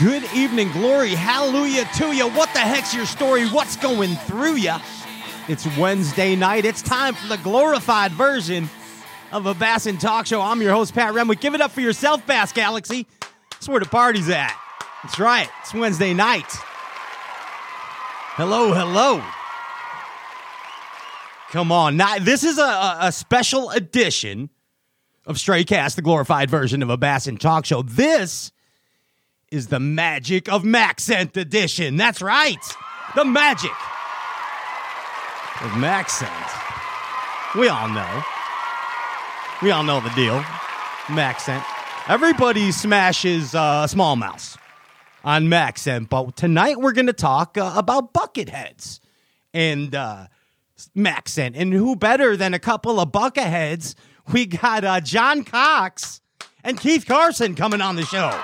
Good evening, glory, hallelujah to you. What the heck's your story? What's going through you? It's Wednesday night. It's time for the glorified version of a Bass and Talk Show. I'm your host, Pat Renwick. Give it up for yourself, Bass Galaxy. That's where the party's at. That's right. It's Wednesday night. Hello, hello. Come on. Now, this is a, a special edition of Stray Cast, the glorified version of a Bass and Talk Show. This is the magic of MaxScent edition. That's right. The magic of MaxScent. We all know. We all know the deal. MaxScent. Everybody smashes uh, smallmouths on MaxScent, but tonight we're going to talk uh, about bucket heads and uh, MaxScent. And who better than a couple of bucket heads? We got uh, John Cox and Keith Carson coming on the show.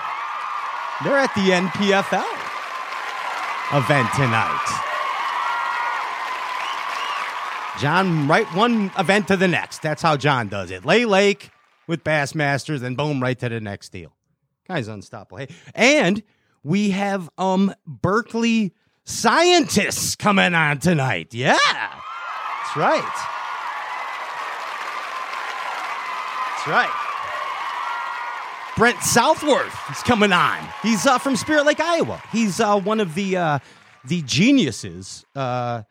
They're at the NPFL event tonight. John, right one event to the next. That's how John does it. Lay Lake with Bassmasters, and boom, right to the next deal. Guy's unstoppable. Hey, and we have um Berkley scientists coming on tonight. Yeah, that's right. That's right. Brent Southworth is coming on. He's uh, from Spirit Lake, Iowa. He's uh, one of the uh, the geniuses uh,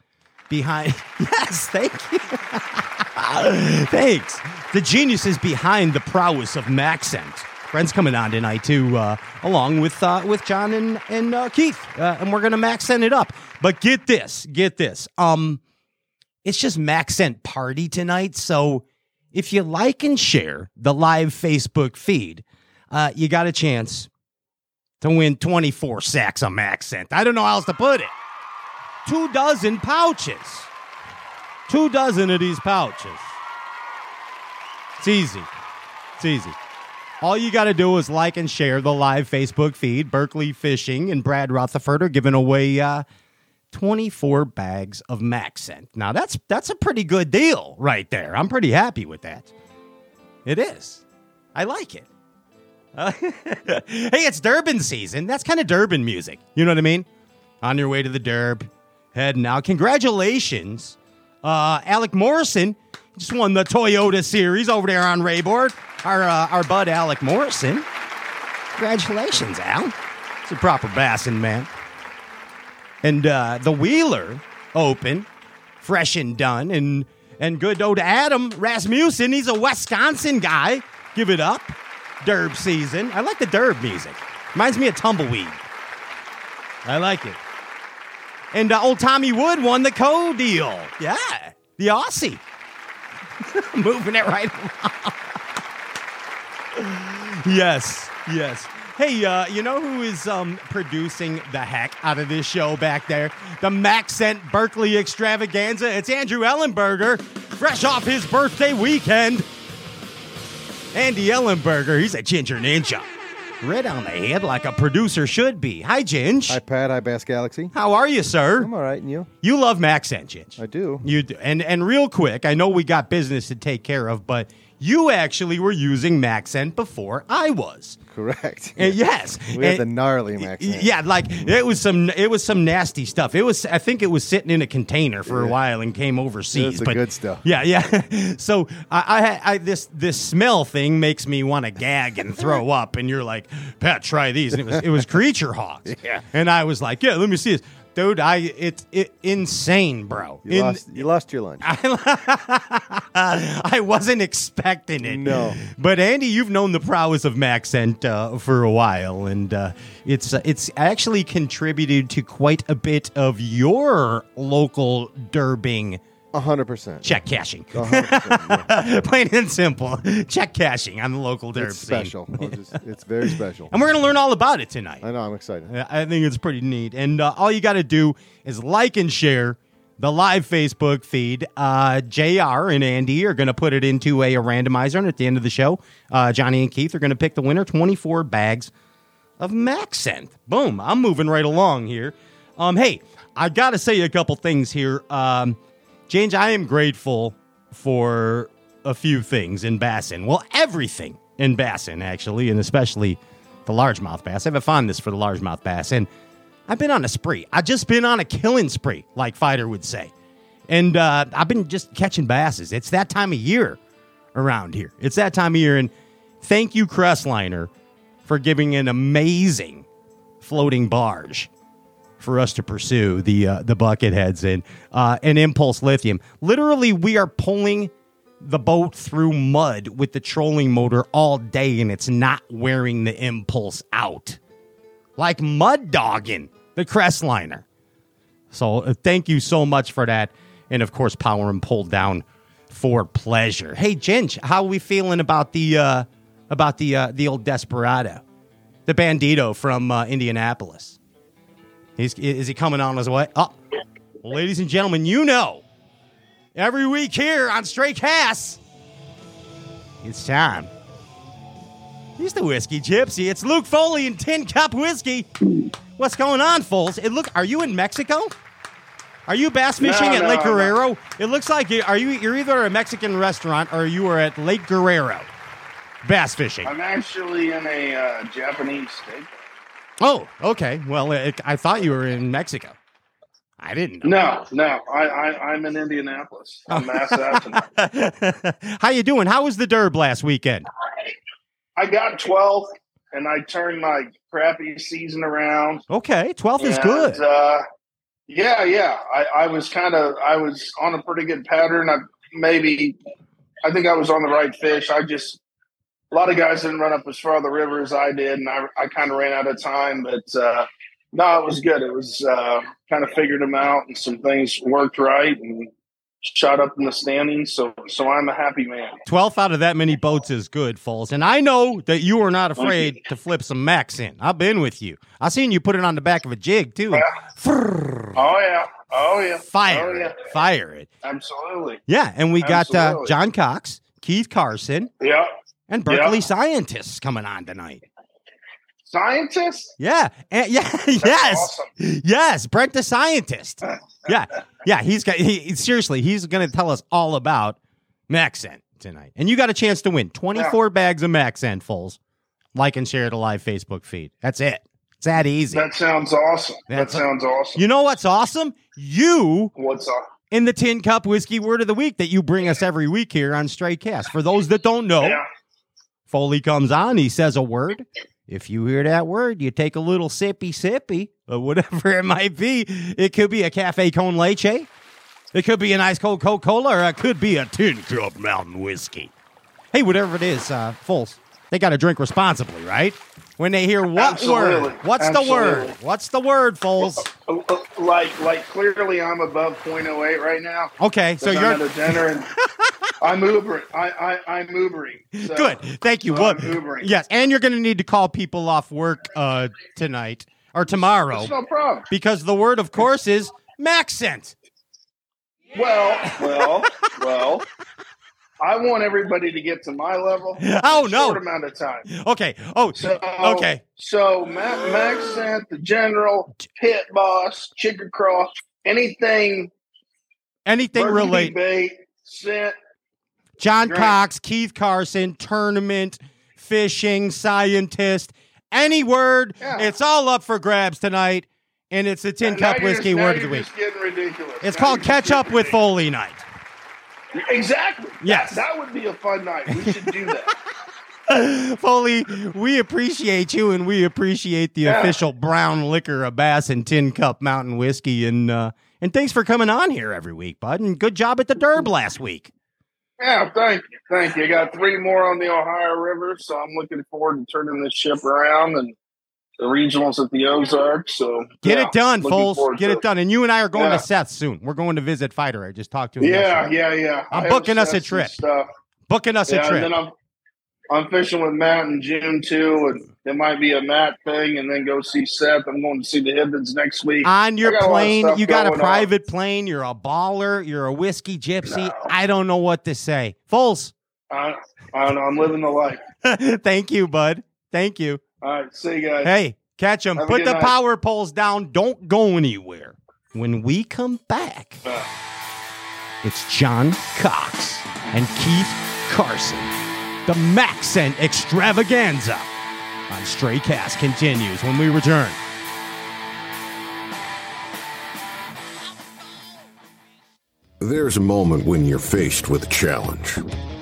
behind. yes, thank you. Thanks. The geniuses behind the prowess of MaxScent. Brent's coming on tonight too, uh, along with uh, with John and and Keith, and we're gonna MaxScent it up. But get this, get this. Um, it's just MaxScent party tonight, so if you like and share the live Facebook feed, uh, you got a chance to win 24 sacks of MaxScent. I don't know how else to put it. Two dozen pouches. Two dozen of these pouches. It's easy. It's easy. All you got to do is like and share the live Facebook feed. Berkley Fishing and Brad Rutherford are giving away uh, 24 bags of MaxScent. Now that's that's a pretty good deal right there. I'm pretty happy with that. It is. I like it. Hey, it's Durban season. That's kind of Durban music. You know what I mean? On your way to the Derb, heading out. Congratulations, uh, Alec Morrison just won the Toyota Series over there on Rayburn. Our uh, our bud Alec Morrison. Congratulations, Al. It's a proper bassin, man. And uh, the Wheeler Open, fresh and done, and and good old Adam Rasmussen. He's a Wisconsin guy. Give it up. Derb season. I like the Derb music. Reminds me of Tumbleweed. I like it. And uh, old Tommy Wood won the co deal. Yeah, the Aussie. Moving it right along. yes, yes. Hey, uh, you know who is um, producing the heck out of this show back there? The MaxScent Berkley extravaganza. It's Andrew Ellenberger, fresh off his birthday weekend. Andy Ellenberger, he's a ginger ninja. Red on the head like a producer should be. Hi, Ginge. Hi, Pat. Hi, Bass Galaxy. How are you, sir? I'm all right, and you? You love MaxScent, Ginge. I do. You do. And and real quick, I know we got business to take care of, but you actually were using MaxScent before I was. Correct. And yes. We had the gnarly Max. yeah, like it was some it was some nasty stuff. It was I think it was sitting in a container for a while and came overseas. But good stuff. Yeah, yeah. so I, I, had- I this this smell thing makes me want to gag and throw up. And you're like, Pat, try these. And it was it was Creature Hawgs. Yeah. And I was like, yeah, let me see this. Dude, I it's it, insane, bro. You, In- lost, you lost your lunch. I wasn't expecting it. No. but Andy, you've known the prowess of MaxScent uh, for a while, and uh, it's uh, it's actually contributed to quite a bit of your local derbing hundred percent. check cashing. Hundred percent, yeah. Plain and simple, check cashing on the local derb It's special. Just- it's very special. And we're going to learn all about it tonight. I know. I'm excited. I think it's pretty neat. And uh, all you got to do is like and share the live Facebook feed. Uh, JR and Andy are going to put it into a, randomizer. And at the end of the show, uh, Johnny and Keith are going to pick the winner 24 bags of MaxScent. Boom. I'm moving right along here. Um, hey, I got to say a couple things here. Um, James, I am grateful for a few things in Bassin. Well, everything in Bassin, actually, and especially the largemouth bass. I have a fondness for the largemouth bass, and I've been on a spree. I've just been on a killing spree, like Fighter would say. And uh, I've been just catching basses. It's that time of year around here. It's that time of year. And thank you, Crestliner, for giving an amazing floating barge for us to pursue the uh, the bucket heads and uh, impulse lithium. Literally, we are pulling the boat through mud with the trolling motor all day, and it's not wearing the impulse out, like mud dogging the Crestliner. So uh, thank you so much for that, and of course, power and pull down for pleasure. Hey, Ginge, how are we feeling about the uh, about the uh, the old Desperado, the Bandito from uh, Indianapolis? He's, is he coming on his way? Oh, ladies and gentlemen, you know, every week here on Stray Cast, it's time. He's the whiskey gypsy. It's Luke Foley and Tin Cup Whiskey. What's going on, Foles? It look. Are you in Mexico? Are you bass fishing No, at no, Lake Guerrero? It looks like you, are you. You're either at a Mexican restaurant or you are at Lake Guerrero, bass fishing. I'm actually in a uh, Japanese steak. Oh, okay. Well, it, I thought you were in Mexico. I didn't. know. No, no, I, I I'm in Indianapolis. Oh. I'm Mass. How you doing? How was the Derb last weekend? I got 12, and I turned my crappy season around. Okay, 12th is good. Uh, yeah, yeah. I, I was kind of I was on a pretty good pattern. I maybe I think I was on the right fish. I just a lot of guys didn't run up as far the river as I did, and I I kind of ran out of time. But uh, no, it was good. It was uh, kind of figured them out, and some things worked right, and shot up in the standings. So so I'm a happy man. 12th out of that many boats is good, Falls, And I know that you are not afraid to flip some max in. I've been with you. I seen you put it on the back of a jig, too. Yeah. Oh yeah, oh yeah, Fire oh, yeah. it. Fire it. absolutely. Yeah, and we got uh, John Cox, Keith Carson, Yeah, and Berkley Yeah. scientists coming on tonight. scientists. Yeah, and, yeah, That's yes, awesome. yes, Brent the scientist. Yeah, yeah, he's got. He, seriously, he's going to tell us all about MaxScent tonight, and you got a chance to win twenty four bags of MaxScent fulls. Like and share the live Facebook feed. That's it. It's that easy. That sounds awesome. That's- that sounds awesome. you know what's awesome? You What's up? in the Tin Cup Whiskey Word of the Week that you bring us every week here on Stray Cast. For those that don't know, Yeah. Foley comes on, he says a word. If you hear that word, you take a little sippy sippy, or whatever it might be. It could be a cafe con leche. It could be an ice cold Coca Cola, or it could be a tin cup mountain whiskey. Hey, whatever it is, uh, Foles, they got to drink responsibly, right? When they hear what Absolutely. word? What's the word? What's the word, Foles? Uh, uh, like, like clearly, I'm above .08 right now. Okay, so you're dinner and I'm Ubering. I, I, I'm Ubering. So, Good. Thank you. so Well, I'm Ubering. yes, and you're going to need to call people off work uh, tonight or tomorrow It's no problem. because the word, of course, is MaxScent. Well, well, well. I want everybody to get to my level. Oh, a no. Short amount of time. Okay. Oh, So, okay. So Ma- Max sent the general, pit boss, chigger craw, anything Anything burgundy relate? John Great. Cox, Keith Carson, tournament, fishing, scientist, any word. Yeah. It's all up for grabs tonight, and it's the Tin Cup Whiskey Word of the Week. just getting ridiculous. It's Now called Catch Up with Foley Night. Exactly. Yes. That, that would be a fun night. We should do that. Foley, we appreciate you and we appreciate the Yeah. official brown liquor of Bass and Tin Cup Mountain Whiskey. And uh, and thanks for coming on here every week, bud. And good job at the Derb last week. Yeah, thank you. Thank you. I got three more on the Ohio River, so I'm looking forward to turning this ship around and the regionals at the Ozarks. So Get yeah, it done, Foles. Get it done. And you and I are going Yeah. to Seth soon. We're going to visit Fighter. I just talked to him. Yeah, yesterday. yeah, yeah. I'm I have booking us a trip. Booking us a and trip. I'm fishing with Matt in June too, and it might be a Matt thing, and then go see Seth. I'm going to see the Hibbins next week. on your I got a lot of plane, you got a going on. private plane. You're a baller. You're a whiskey gypsy. No. I don't know what to say. Foles, I, I don't know. I'm living the life. thank you, bud. Thank you. All right, see you guys. Hey, catch them. Put the night. power poles down. Don't go anywhere. When we come back, Uh. it's John Cox and Keith Carson, the MaxScent Extravaganza on Stray Cast continues when we return. There's a moment when you're faced with a challenge,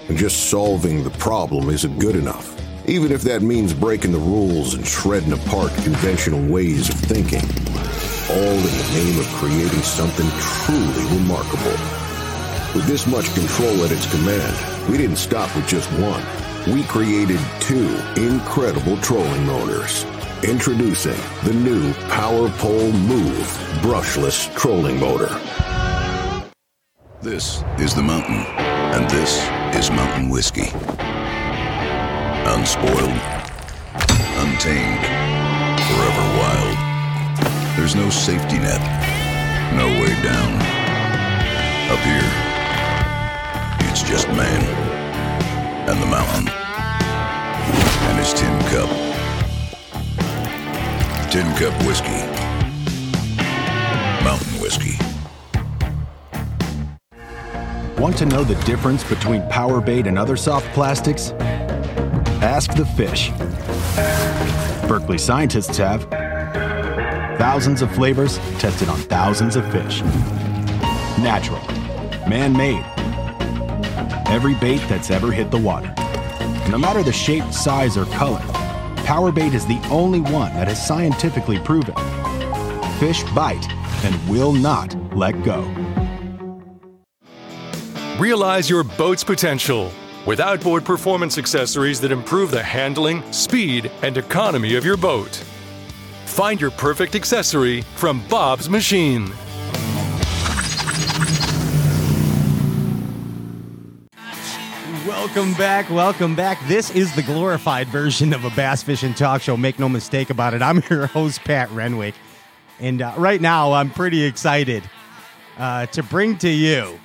and just solving the problem isn't good enough, even if that means breaking the rules and shredding apart conventional ways of thinking, all in the name of creating something truly remarkable. With this much control at its command, we didn't stop with just one. We created two incredible trolling motors. Introducing the new Power Pole Move brushless trolling motor. This is the mountain, and this is mountain whiskey. Unspoiled, untamed, forever wild. There's no safety net, no way down. Up here, just man, and the mountain, and his tin cup. Tin Cup Whiskey. Mountain Whiskey. Want to know the difference between power bait and other soft plastics? Ask the fish. Berkley scientists have thousands of flavors tested on thousands of fish. Natural, man made. Every bait that's ever hit the water. No matter the shape, size, or color, Power Bait is the only one that is scientifically proven. Fish bite and will not let go. Realize your boat's potential with outboard performance accessories that improve the handling, speed, and economy of your boat. Find your perfect accessory from Bob's Machine. Welcome back. Welcome back. This is the glorified version of a bass fishing talk show. Make no mistake about it. I'm your host, Pat Renwick. And uh, right now, I'm pretty excited uh, to bring to you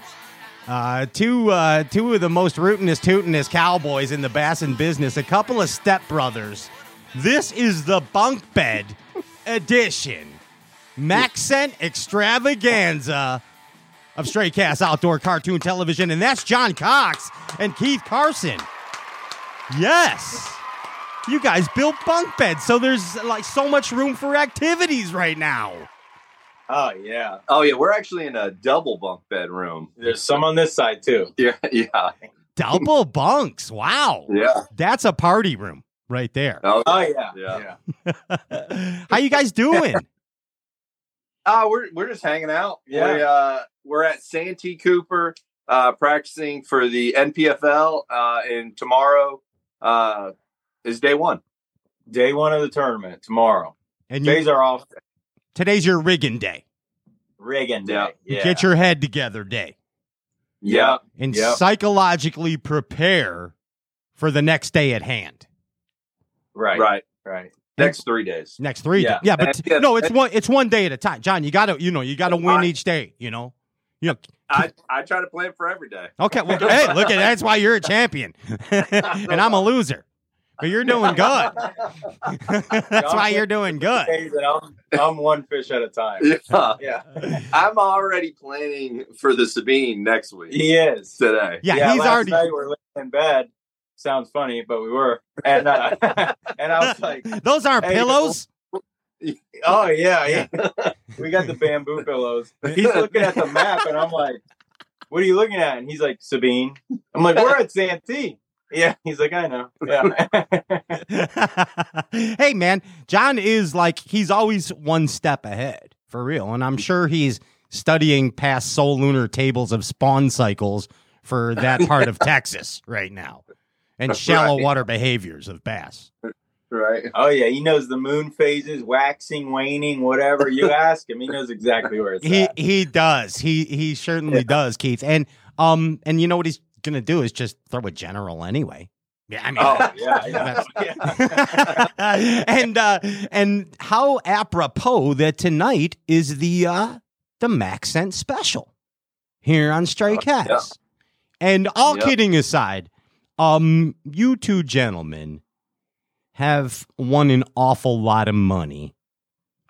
uh, two, uh, two of the most rootinest, tootinest cowboys in the bassin business, a couple of stepbrothers. This is the bunk bed edition. MaxScent extravaganza of Stray Cast Outdoor Cartoon Television, and that's John Cox and Keith Carson. Yes. You guys built bunk beds, so there's like so much room for activities right now. Oh yeah. Oh yeah, we're actually in a double bunk bedroom. There's some on this side too. Yeah, yeah, Double bunks. Wow. yeah. That's a party room right there. Oh, Oh yeah. Yeah. Yeah. How you guys doing? Oh, we're we're just hanging out. Yeah. We, uh, we're at Santee Cooper uh, practicing for the NPFL, uh, and tomorrow uh, is day one. Day one of the tournament tomorrow. And Days you, are off. today's your rigging day. Rigging day. Yeah. Yeah. Get your head together day. yeah. And Yep. psychologically prepare for the next day at hand. Right. Right. Right. Next three days. Next three. Yeah. days. Yeah, but And- yeah, no, it's one it's one day at a time. John, you gotta you know, you gotta win I- each day, you know. You know, I, I try to plan for every day. Okay, well, hey, look at that's why you're a champion, and I'm a loser. But you're doing good. that's why you're doing good. I'm, I'm one fish at a time. Yeah. Yeah. I'm already planning for the Sabine next week. He is. Today. Yeah, he's last already. Night we're laying in bed. Sounds funny, but we were. And uh, and I was like, Those aren't Hey, pillows. oh yeah, yeah. we got the bamboo pillows. He's looking at the map, and I'm like, "What are you looking at?" And he's like, "Sabine." I'm like, "We're at Santee." Yeah, he's like, "I know." Yeah. hey, man, John is like he's always one step ahead for real, and I'm sure he's studying past solunar tables of spawn cycles for that part of Texas right now, and shallow Right. water behaviors of bass. Right. oh yeah, he knows the moon phases, waxing, waning, whatever you ask him, he knows exactly where it's He at. he does. He he certainly Yeah. does, Keith. And um and you know what he's gonna do is just throw a general anyway. Yeah, I mean Oh yeah, yeah. yeah. and uh and how apropos that tonight is the uh the MaxScent special here on Stray Cast. And all Yep. kidding aside, um you two gentlemen have won an awful lot of money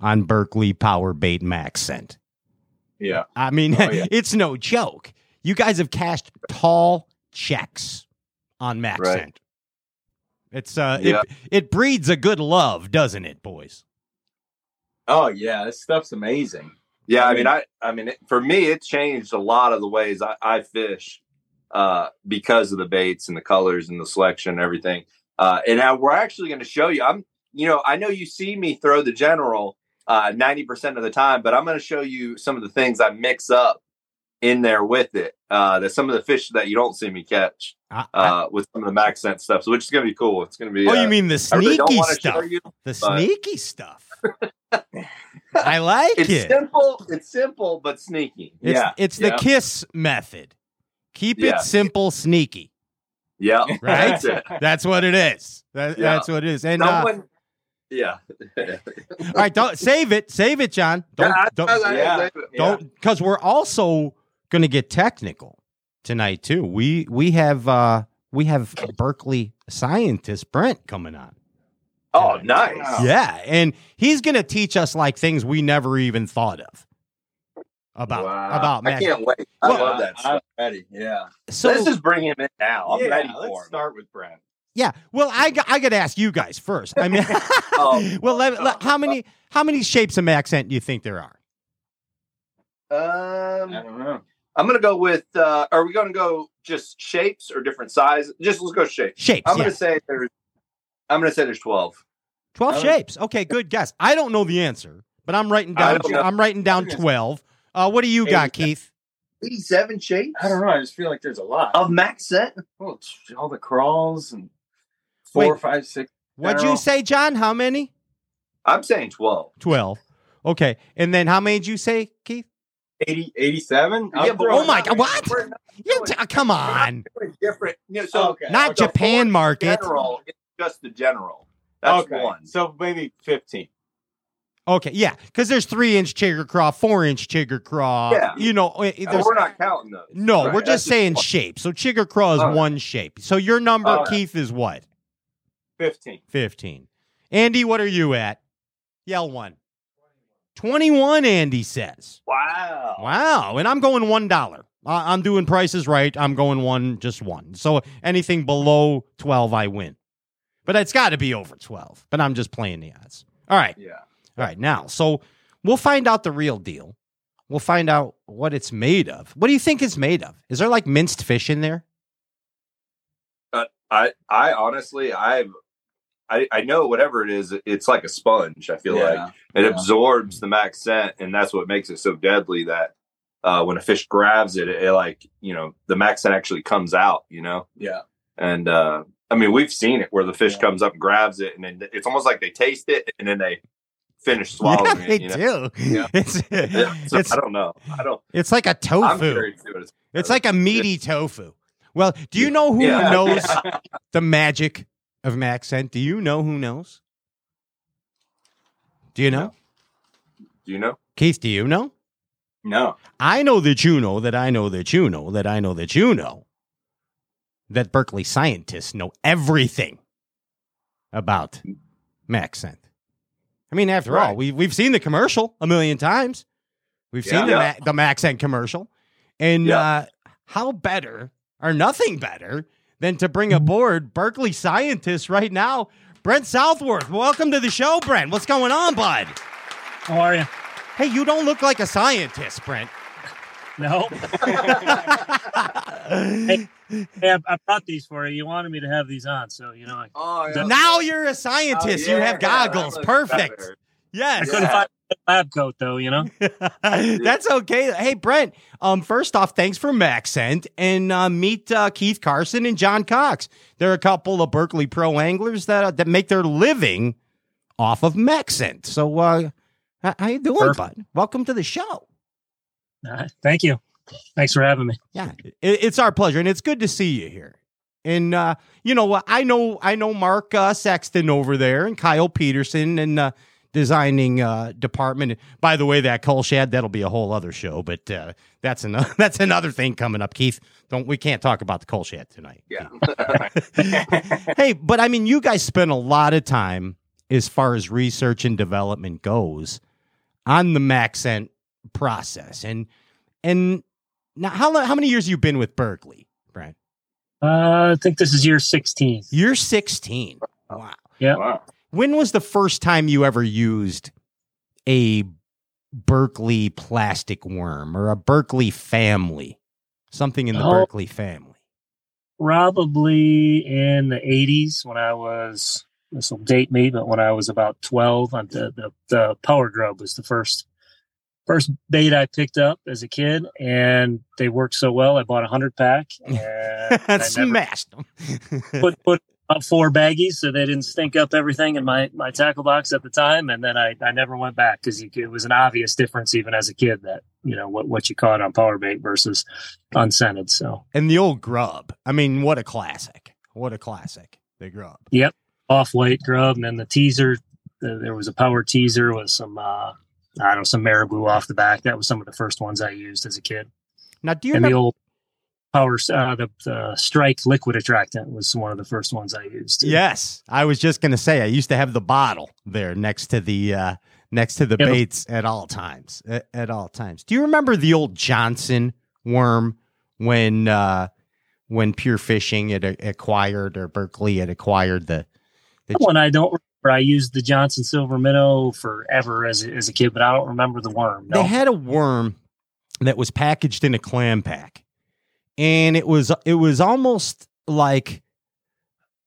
on Berkley Power Bait MaxScent. yeah. I mean, Oh, yeah. it's no joke. You guys have cashed tall checks on MaxScent. Right. It's uh, Yeah. it it breeds a good love, doesn't it, boys? Oh yeah, this stuff's amazing. Yeah, I mean- I, I mean, it, for me, it changed a lot of the ways I, I fish uh, because of the baits and the colors and the selection and everything. Uh, and now we're actually going to show you. I'm, you know, I know you see me throw the general uh, ninety percent of the time, but I'm going to show you some of the things I mix up in there with it. Uh, that some of the fish that you don't see me catch I- I- uh, with some of the max scent stuff, so which is going to be cool. It's going to be. oh, uh, you mean the I really sneaky stuff? you, the but- sneaky stuff. I like It's it. simple. It's simple but sneaky. It's, Yeah, it's the kiss method. Keep Yeah. it simple, sneaky. Yeah, Right? That's it. That's what it is. That, Yeah. That's what it is. And uh, Someone, yeah. all right, don't save it. Save it, John. Don't Yeah, don't I- I- Yeah. Don't because we're also going to get technical tonight too. We we have uh we have Berkley scientist Brent coming on. Oh, nice. Yeah, and he's going to teach us like things we never even thought of about Wow. about I can't wait. I Well, love that. I'm ready. Yeah. So let's just bring him in now. I'm yeah, ready let's him. start with Brent. yeah, well, I got, I got to ask you guys first. I mean, Oh. well, let, let- how many how many shapes of accent do you think there are? Um, I don't know. I'm gonna go with. Uh, are we gonna go just shapes or different sizes? Just let's go shapes. Shapes. I'm yeah. gonna say there's. I'm gonna say there's twelve. 12 Oh. shapes. Okay, good guess. I don't know the answer, but I'm writing down. I'm writing down 12. Uh, what do you got, Keith? Eighty-seven shapes. I don't know. I just feel like there's a lot. Of MaxScent. Well, all the crawls and four, Wait. five, six. What'd you say, John? How many? I'm saying twelve. 12. Okay. And then how many did you say, Keith? 80, 87? Yeah, I'll but throw oh it my. God, what? We're You t- come on. different. You know, so Okay. Not so Japan market. General, it's just the general. That's okay. one. So maybe 15. Okay, yeah, because there's three inch chigger craw, four inch chigger craw. Yeah. You know, And there's, we're not counting those. no, Right, we're that's just saying one. shape. So chigger craw is right. one shape. So your number, right. Keith, is what? 15. 15. Andy, what are you at? Yell one. 21, Andy says. Wow. Wow. And I'm going $1. I'm doing prices right. I'm going one, just one. So anything below 12, I win. But it's got to be over 12. But I'm just playing the odds. All right. Yeah. All right. Now, so we'll find out the real deal. We'll find out what it's made of. What do you think it's made of? Is there like minced fish in there? I I honestly I've I, I know whatever it is, it's like a sponge. I feel like it Yeah. absorbs the max scent, and that's what makes it so deadly. That uh, when a fish grabs it, it, like you know the max scent actually comes out. You know, Yeah. and uh, I mean we've seen it where the fish Yeah. comes up and grabs it, and then it's almost like they taste it and then they finish swallowing yeah, it. they you know? do. Yeah. It's, so it's, I don't know. I don't. it's like a I'm tofu. curious to see it's. It's like a meaty tofu. Well, do you know who Yeah. knows the magic of MaxScent? Do you know who knows? Do you know? Do you know? Keith, do you know? No. I know that you know that I know that you know that I know that you know that Berkley scientists know everything about mm. MaxScent. I mean, after all, we, we've seen the commercial a million times. We've seen the, Yeah. Ma- the MaxScent commercial. And Yeah. uh, how better or nothing better than to bring aboard Berkley scientists right now, Brent Southworth. Welcome to the show, Brent. What's going on, bud? How are you? Hey, you don't look like a scientist, Brent. No. hey, I, I brought these for you. You wanted me to have these on, so you know I, Oh, yeah. now you're a scientist. you have goggles. Perfect. I Yes. couldn't find a lab coat though. You know. That's okay. Hey, Brent. Um, first off, thanks for MaxScent and uh, meet uh, Keith Carson and John Cox. They're a couple of Berkley pro anglers that uh, that make their living off of MaxScent. So, uh, how, how you doing, Perfect. bud? Welcome to the show. All right. Thank you. Thanks for having me. Yeah, it, it's our pleasure, and it's good to see you here. And uh, you know, uh, I know I know Mark uh, Sexton over there, and Kyle Peterson, and uh, designing uh, department. By the way, that coal shed that'll be a whole other show, but uh, that's another that's another thing coming up. Keith, don't we can't talk about the coal shed tonight. Yeah. hey, but I mean, you guys spend a lot of time as far as research and development goes on the MaxScent process, and and now how how many years you been with Berkley, Brian? Uh, I think this is year 16. Year 16. Wow. Yeah. Wow. When was the first time you ever used a Berkley plastic worm or a Berkley family? Something in the Oh. Berkley family. Probably in the 80s when I was, this will date me, but when I was about 12, the, the, the Power Grub was the first first bait I picked up as a kid, and they worked so well. I bought a 100 pack and Smashed them. put, put up four baggies so they didn't stink up everything in my, my tackle box at the time. And then I, I never went back because it was an obvious difference even as a kid that, you know, what, what you caught on power bait versus unscented. So, and the old grub. I mean, what a classic. What a classic. The grub. yep, off white grub. And then the teaser, the, there was a power teaser with some, uh, I don't know, some marabou off the back. That was some of the first ones I used as a kid. Now, do you and remember? the old power, uh, the, the strike liquid attractant was one of the first ones I used. Yes, I was just going to say I used to have the bottle there next to the uh, next to the baits at all times. At, at all times. Do you remember the old Johnson worm when uh, when Pure Fishing had acquired or Berkley had acquired the That one I don't I used the Johnson Silver Minnow forever as a, as a kid, but I don't remember the worm. No. They had a worm that was packaged in a clam pack, and it was it was almost like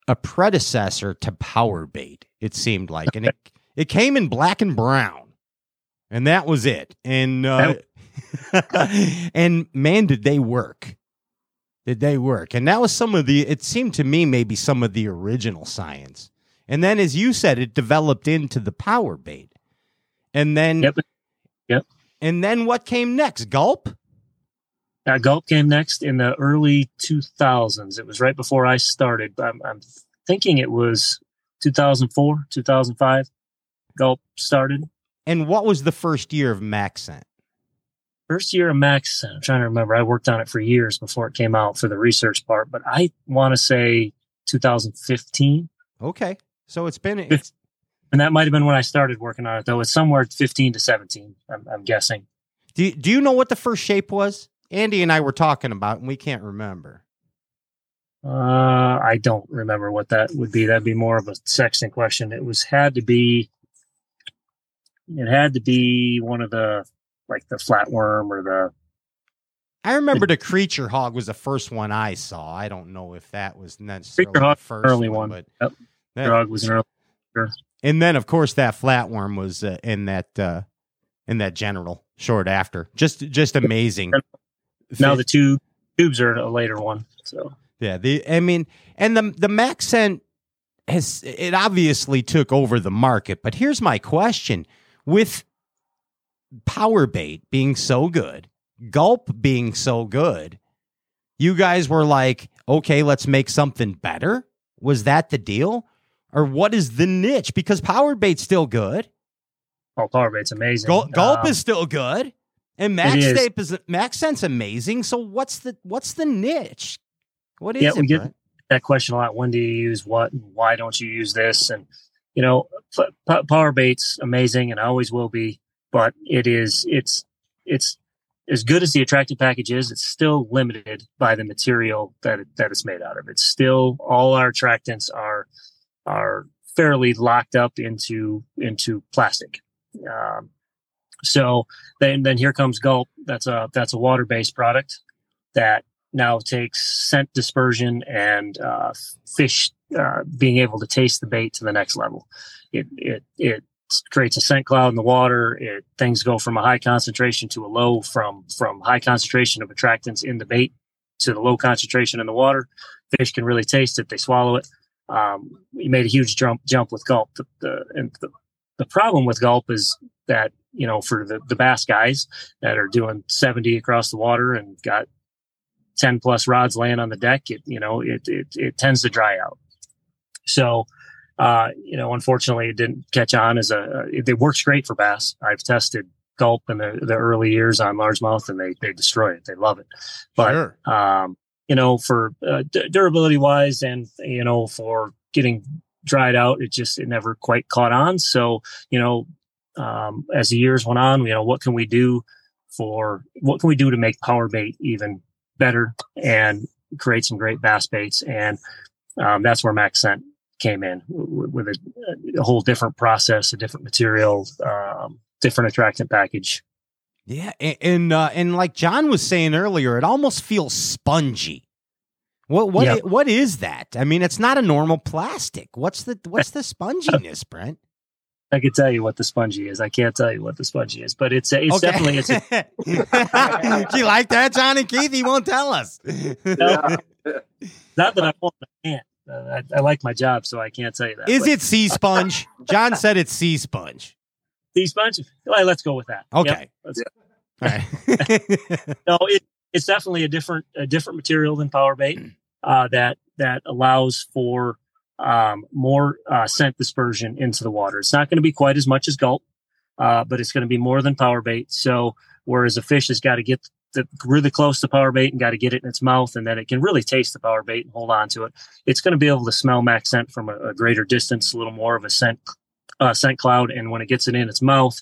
a predecessor to Power Bait. It seemed like, and it it came in black and brown, and that was it. And uh, and man, did they work? Did they work? And that was some of the. It seemed to me maybe some of the original science. And then, as you said, it developed into the Power Bait, and then Yep. Yep. and then what came next? Gulp? Uh, Gulp came next in the early 2000s. It was right before I started. I'm, I'm thinking it was 2004, 2005. Gulp started. And what was the first year of MaxScent? First year of MaxScent. I'm trying to remember. I worked on it for years before it came out for the research part, but I want to say 2015. Okay. So it's been it's, And that might have been when I started working on it, though. It's somewhere 15 to 17, I'm, I'm guessing. do, do you know what the first shape was? Andy and I were talking about and we can't remember. Uh, I don't remember what that would be. That'd be more of a Sexton question. It was had to be. It had to be one of the like the flatworm or the. I remember the Creature Hawg was the first one I saw. I don't know if that was necessarily Creature Hawg, the first early one. but Yep. That- Drug was an early. Sure. and then of course that flatworm was uh, in that uh, in that general short after. Just just amazing. Now the two tubes are a later one. So Yeah, the I mean, and the the MaxScent has it obviously took over the market. But here's my question: with Power Bait being so good, Gulp being so good, you guys were like, okay, let's make something better. Was that the deal, or what is the niche? Because Power Bait's still good, oh, power bait's amazing. Gulp, Gulp Um, is still good, and Max is. Tape is MaxScent's amazing. So what's the what's the niche? What is yeah, it? we get Brent? that question a lot. When do you use what? And why don't you use this? And you know, p- p- power bait's amazing and always will be, but it is it's it's as good as the attractive package is. It's still limited by the material that it, that it's made out of. It's still all our attractants are are fairly locked up into into plastic. Um, so then then here comes Gulp. That's a that's a water based product that now takes scent dispersion and uh, fish uh, being able to taste the bait to the next level. It it it creates a scent cloud in the water. It things go from a high concentration to a low, from from high concentration of attractants in the bait to the low concentration in the water. Fish can really taste it; they swallow it. Um, we made a huge jump jump with gulp. The, the, and the the problem with gulp is that you know for the, the bass guys that are doing 70 across the water and got 10 plus rods laying on the deck, it, you know, it, it, it tends to dry out. So, uh, you know, unfortunately it didn't catch on as a, it, it works great for bass. I've tested gulp in the, the early years on largemouth and they, they destroy it. They love it. But, Sure. um, you know, for uh, d- durability wise and, you know, for getting dried out, it just, it never quite caught on. So, you know, um, as the years went on, you know, what can we do for, what can we do to make power bait even better and create some great bass baits, and um, that's where Max Scent came in w- with a, a whole different process, a different material, um, different attractant package. Yeah, and and, uh, and like John was saying earlier, it almost feels spongy. What what i- what is that? I mean, it's not a normal plastic. What's the what's the sponginess, Brent? I could tell you what the spongy is. I can't tell you what the spongy is, but it's it's Okay. definitely it's a, you like that, John and Keith? He won't tell us. No. not that I want. I can't. Uh, I, I like my job, so I can't tell you that. Is but it sea sponge? John said it's sea sponge. The sponge? Well, let's go with that. Yep, Okay. let's- All right. no, it, it's definitely a different a different material than power bait uh, that that allows for um, more uh, scent dispersion into the water. It's not going to be quite as much as gulp, uh, but it's going to be more than power bait. So whereas a fish has got to get the, really close to power bait and got to get it in its mouth, and then it can really taste the power bait and hold on to it. It's going to be able to smell max scent from a, a greater distance, a little more of a scent uh, scent cloud, and when it gets it in its mouth,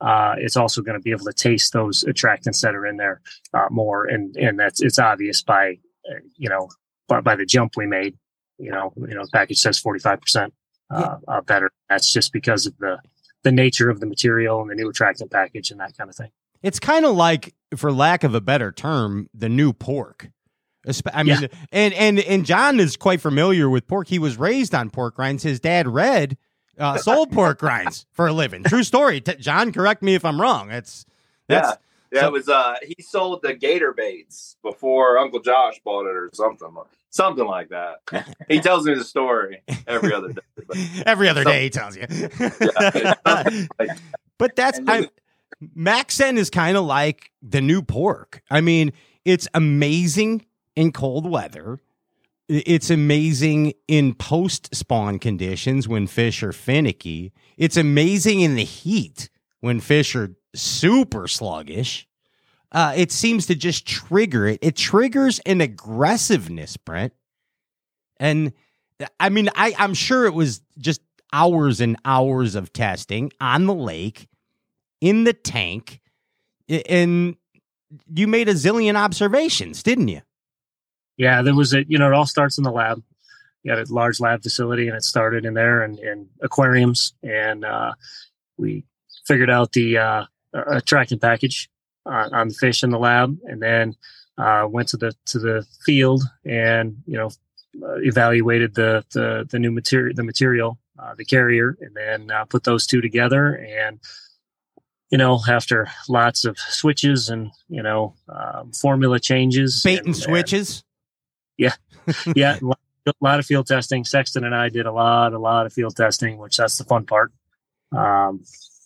uh, it's also going to be able to taste those attractants that are in there uh, more, and and that's it's obvious by uh, you know by, by the jump we made. You know, you know, the package says forty five percent uh, uh, better. That's just because of the the nature of the material and the new attractant package and that kind of thing. It's kind of like, for lack of a better term, the new pork. I mean, Yeah. and and and John is quite familiar with pork. He was raised on pork rinds. His dad, Red, uh, sold pork rinds for a living. True story. T- John, correct me if I'm wrong. It's that's yeah, yeah. so- it was. Uh, he sold the gator baits before Uncle Josh bought it, or something, something like that. he tells me the story every other day. Every other day. He tells you. Yeah. but that's I, MaxScent is kind of like the new pork. I mean, it's amazing in cold weather. It's amazing in post spawn conditions when fish are finicky. It's amazing in the heat when fish are super sluggish. Uh, it seems to just trigger it. It triggers an aggressiveness, Brent. And I mean, I, I'm sure it was just hours and hours of testing on the lake, in the tank, and you made a zillion observations, didn't you? Yeah, there was a you know it all starts in the lab. You got a large lab facility, and it started in there and in aquariums, and uh, we figured out the uh, attractant package on, on the fish in the lab, and then uh, went to the to the field and you know evaluated the the the new material the material uh, the carrier, and then uh, put those two together and. You know, after lots of switches and you know um, formula changes, Bait and and- switches. Yeah, yeah, a lot- of field testing. Sexton and I did a lot, a lot of field testing, which that's the fun part. Um,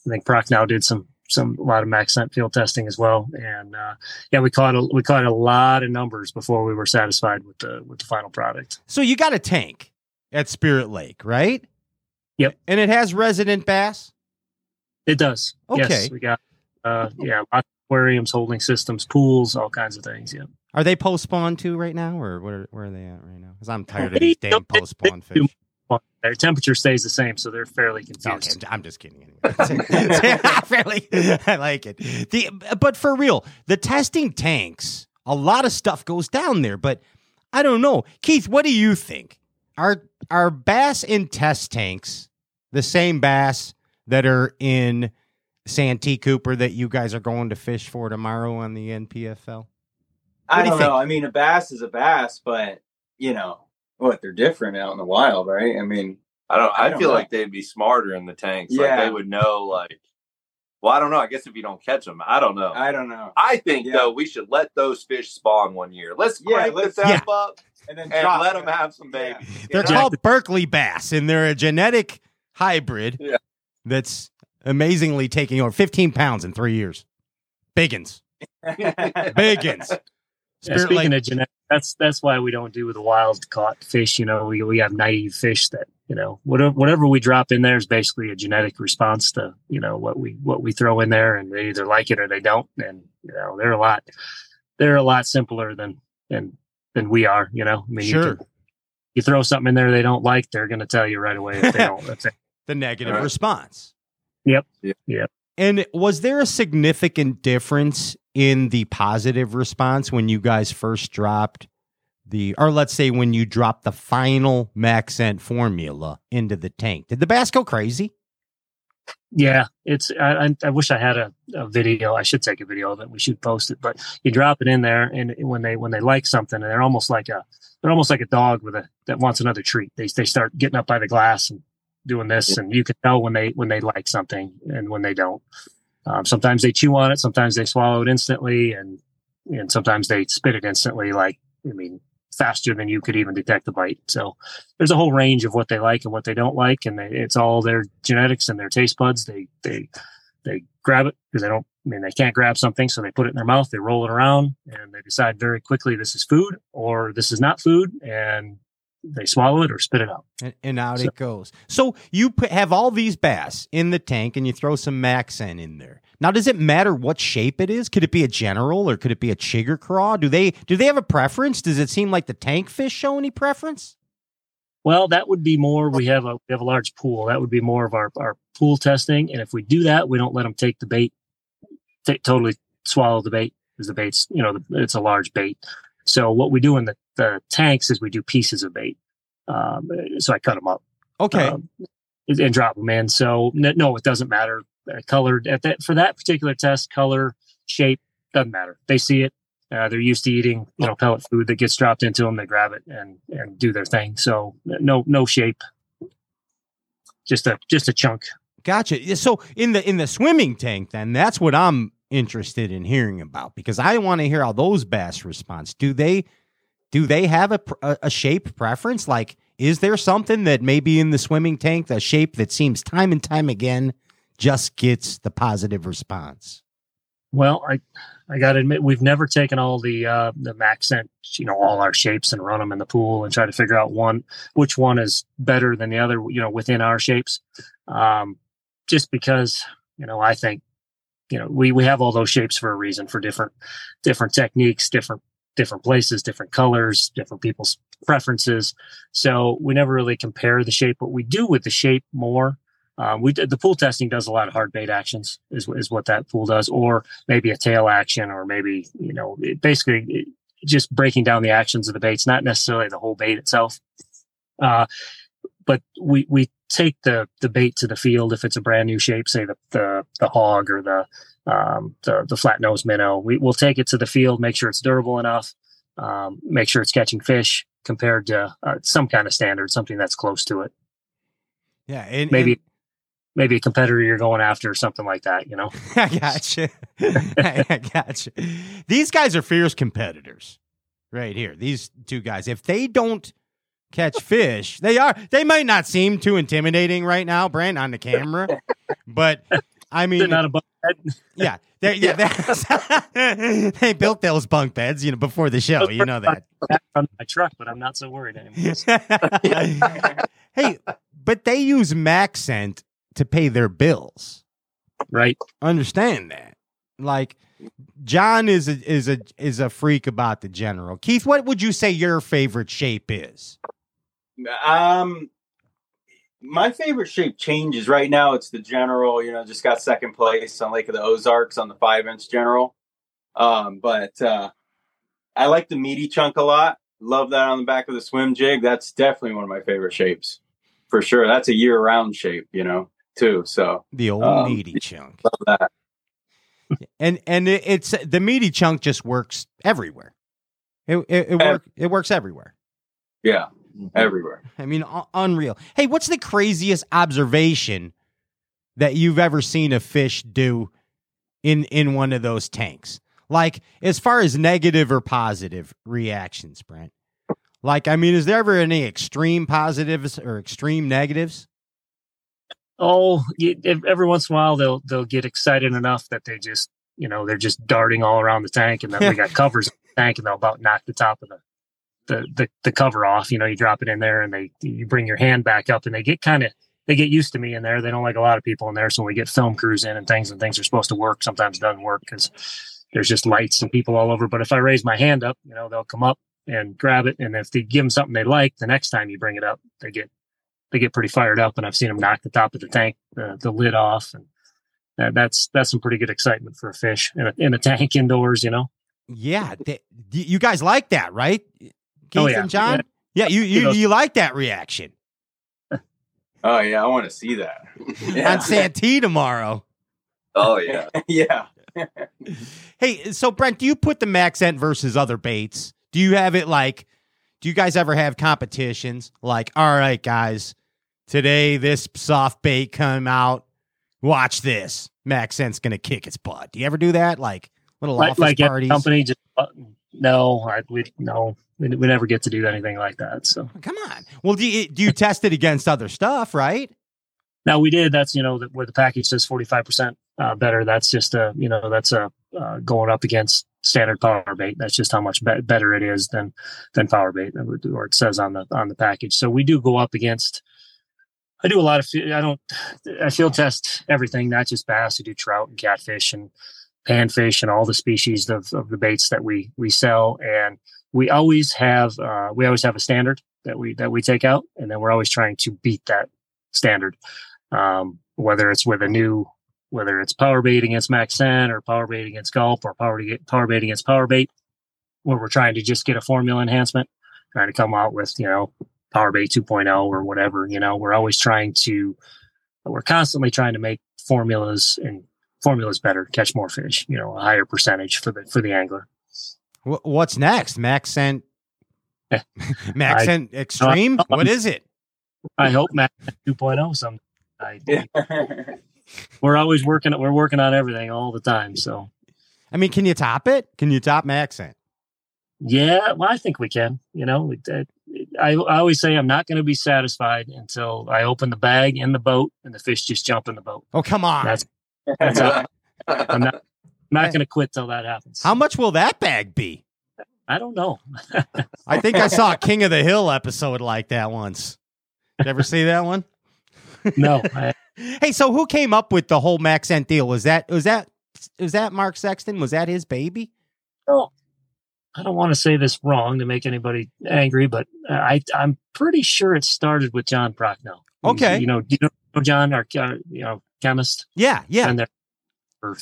I think Proc now did some some a lot of max scent field testing as well, and uh, yeah, we caught a, we caught a lot of numbers before we were satisfied with the with the final product. So you got a tank at Spirit Lake, right? Yep. And it has resident bass. It does. Okay. Yes, we got uh, yeah, lots of aquariums, holding systems, pools, all kinds of things. Yeah. Are they post spawn too right now, or where where are they at right now? Because I'm tired of these damn don't- post spawn fish. Their temperature stays the same, so they're fairly confused. Okay, I'm just kidding. Anyway. I I like it. The but for real, the testing tanks, a lot of stuff goes down there. But I don't know, Keith. What do you think? Are are bass in test tanks the same bass that are in Santee Cooper that you guys are going to fish for tomorrow on the NPFL? I What do you don't think? know. I mean, a bass is a bass, but you know what? They're different out in the wild, right? I mean, I don't. I, I don't feel know. like they'd be smarter in the tanks. Like Yeah. they would know. Like, well, I don't know. I guess if you don't catch them, I don't know. I, I don't know. I think Yeah. though we should let those fish spawn one year. Let's Yeah, crank let's- the temp up And then and drop let them have some Yeah. babies. They're know? called Berkley bass, and they're a genetic hybrid Yeah. that's amazingly taking over 15 pounds in three years. Biggins. Biggins. Yeah, speaking Lake- of genetic, that's that's why we don't do the wild caught fish. You know, we we have naive fish that you know whatever whatever we drop in there is basically a genetic response to you know what we what we throw in there, and they either like it or they don't. And you know, they're a lot they're a lot simpler than than than we are. You know, I mean, you, Sure. can- you throw something in there they don't like, they're going to tell you right away if they don't. If they, the negative Right. response. Yep. Yeah. Yep. And was there a significant difference in the positive response when you guys first dropped the, or let's say when you drop the final MaxScent formula into the tank, did the bass go crazy? Yeah, it's. I, I, I wish I had a, a video. I should take a video of it. We should post it. But you drop it in there, and when they when they like something, and they're almost like a they're almost like a dog with a that wants another treat. They they start getting up by the glass and doing this, and you can tell when they when they like something and when they don't. Um, sometimes they chew on it, sometimes they swallow it instantly, and and sometimes they spit it instantly. Like I mean, faster than you could even detect the bite. So there's a whole range of what they like and what they don't like, and they, it's all their genetics and their taste buds. They they they grab it because they don't. I mean, they can't grab something, so they put it in their mouth. They roll it around, and they decide very quickly this is food or this is not food, and they swallow it or spit it out. And, and out so, it goes. So you put, have all these bass in the tank, and you throw some MaxScent in there. Now, does it matter what shape it is? Could it be a general or could it be a chigger craw? Do they do they have a preference? Does it seem like the tank fish show any preference? Well, that would be more. We have a we have a large pool. That would be more of our our pool testing. And if we do that, we don't let them take the bait, t- totally swallow the bait because the bait's you know it's a large bait. So what we do in the, the tanks is we do pieces of bait. Um, so I cut them up. Okay. Um, and drop them in. So no, it doesn't matter. Uh, colored at that for that particular test, color, shape doesn't matter. They see it. Uh, they're used to eating, you know, pellet food that gets dropped into them. They grab it and and do their thing. So no no shape, just a just a chunk. Gotcha. So in the in the swimming tank, then that's what I'm interested in hearing about because I want to hear how those bass respond. Do they do they have a, a, shape preference? Like, is there something that maybe in the swimming tank, the shape that seems time and time again just gets the positive response? Well, I I got to admit we've never taken all the uh, the MaxScent, you know, all our shapes and run them in the pool and try to figure out one which one is better than the other, you know, within our shapes. Um, just because, you know, I think, you know, we we have all those shapes for a reason for different different techniques, different different places, different colors, different people's preferences. So we never really compare the shape. What we do with the shape more um, we the pool testing does a lot of hard bait actions is is what that pool does, or maybe a tail action, or maybe you know it basically it, just breaking down the actions of the baits, not necessarily the whole bait itself. Uh, but we we take the the bait to the field if it's a brand new shape, say the the, the hog or the um, the the flat nose minnow. We will take it to the field, make sure it's durable enough, um, make sure it's catching fish compared to uh, some kind of standard, something that's close to it. Yeah, and, maybe and- maybe a competitor you're going after or something like that, you know? I gotcha. I gotcha. These guys are fierce competitors right here. These two guys. If they don't catch fish, they are, they might not seem too intimidating right now, Brent, on the camera, but I mean, They're not a bunk bed. yeah, they're, yeah, they built those bunk beds, you know, before the show. You know that. on my truck, but I'm not so worried anymore. hey, but they use MaxScent to pay their bills. Right. Understand that. Like John is a is a is a freak about the general. Keith, what would you say your favorite shape is? Um my favorite shape changes right now. It's the general, you know, just got second place on Lake of the Ozarks on the five inch general. Um, but uh I like the meaty chunk a lot. Love that on the back of the swim jig. That's definitely one of my favorite shapes. For sure. That's a year round shape, you know too. So the old um, meaty chunk. Love that. and and it's the meaty chunk just works everywhere. It it, it, work, it works everywhere. Yeah, Mm-hmm. everywhere. I mean, un- unreal. Hey, what's the craziest observation that you've ever seen a fish do in in one of those tanks? Like as far as negative or positive reactions, Brent. Like, I mean, is there ever any extreme positives or extreme negatives? oh, every once in a while they'll they'll get excited enough that they just you know they're just darting all around the tank, and then we got covers in the tank, and they'll about knock the top of the, the the the cover off. You know, you drop it in there, and they you bring your hand back up, and they get kind of they get used to me in there. They don't like a lot of people in there, so when we get film crews in and things, and things are supposed to work, sometimes doesn't work because there's just lights and people all over. But if I raise my hand up, you know, they'll come up and grab it, and if they give them something they like, the next time you bring it up, they get they get pretty fired up, and I've seen them knock the top of the tank, the, the lid off, and that, that's that's some pretty good excitement for a fish in a, in a tank indoors, you know. Yeah, they, you guys like that, right? Oh, Keith Oh, yeah. and John? Yeah, you you, you like that reaction Oh yeah, I want to see that. on Santee tomorrow. Oh yeah. yeah. Hey, so Brent, do you put the MaxScent versus other baits? Do you have it like? Do you guys ever have competitions? Like, all right, guys, today this soft bait come out. Watch this. MaxScent's gonna kick its butt. Do you ever do that? Like little Like, office like parties? company, just no, I, we no, we, we never get to do anything like that. So Come on. Well, do you, do you test it against other stuff, right? now we did. That's you know that where the package says forty five percent better. That's just a you know that's a uh, going up against standard power bait. That's just how much be- better it is than than power bait, or it says on the on the package. So we do go up against. I do a lot of. I don't. I field test everything, not just bass. I do trout and catfish and panfish and all the species of, of the baits that we we sell. And we always have uh, we always have a standard that we that we take out, and then we're always trying to beat that standard. Um, whether it's with a new whether it's power bait against MaxScent or power bait against Gulp or power power bait against power bait, where we're trying to just get a formula enhancement, trying to come out with you know power bait 2.0 or whatever. You know, we're always trying to we're constantly trying to make formulas and formulas better, catch more fish. You know, a higher percentage for the for the angler. What's next? MaxScent. Eh, MaxScent Extreme. uh, what is it? I hope Max 2.0 some. I, we're always working. We're working on everything all the time. So I mean, can you top it? Can you top MaxScent? Yeah, well, I think we can. You know, it, it, I, I always say I'm not going to be satisfied until I open the bag in the boat and the fish just jump in the boat. Oh, come on. That's that's how, I'm not I'm not going to quit till that happens. How much will that bag be? I don't know. I think I saw a King of the Hill episode like that once. Did you ever see that one? no. I, Hey, so who came up with the whole MaxScent deal? Was that was that was that Mark Sexton? Was that his baby? no, I don't want to say this wrong to make anybody angry, but I I'm pretty sure it started with John Prochnow. Okay. you know, you know John, our you know chemist? Yeah, yeah. been there for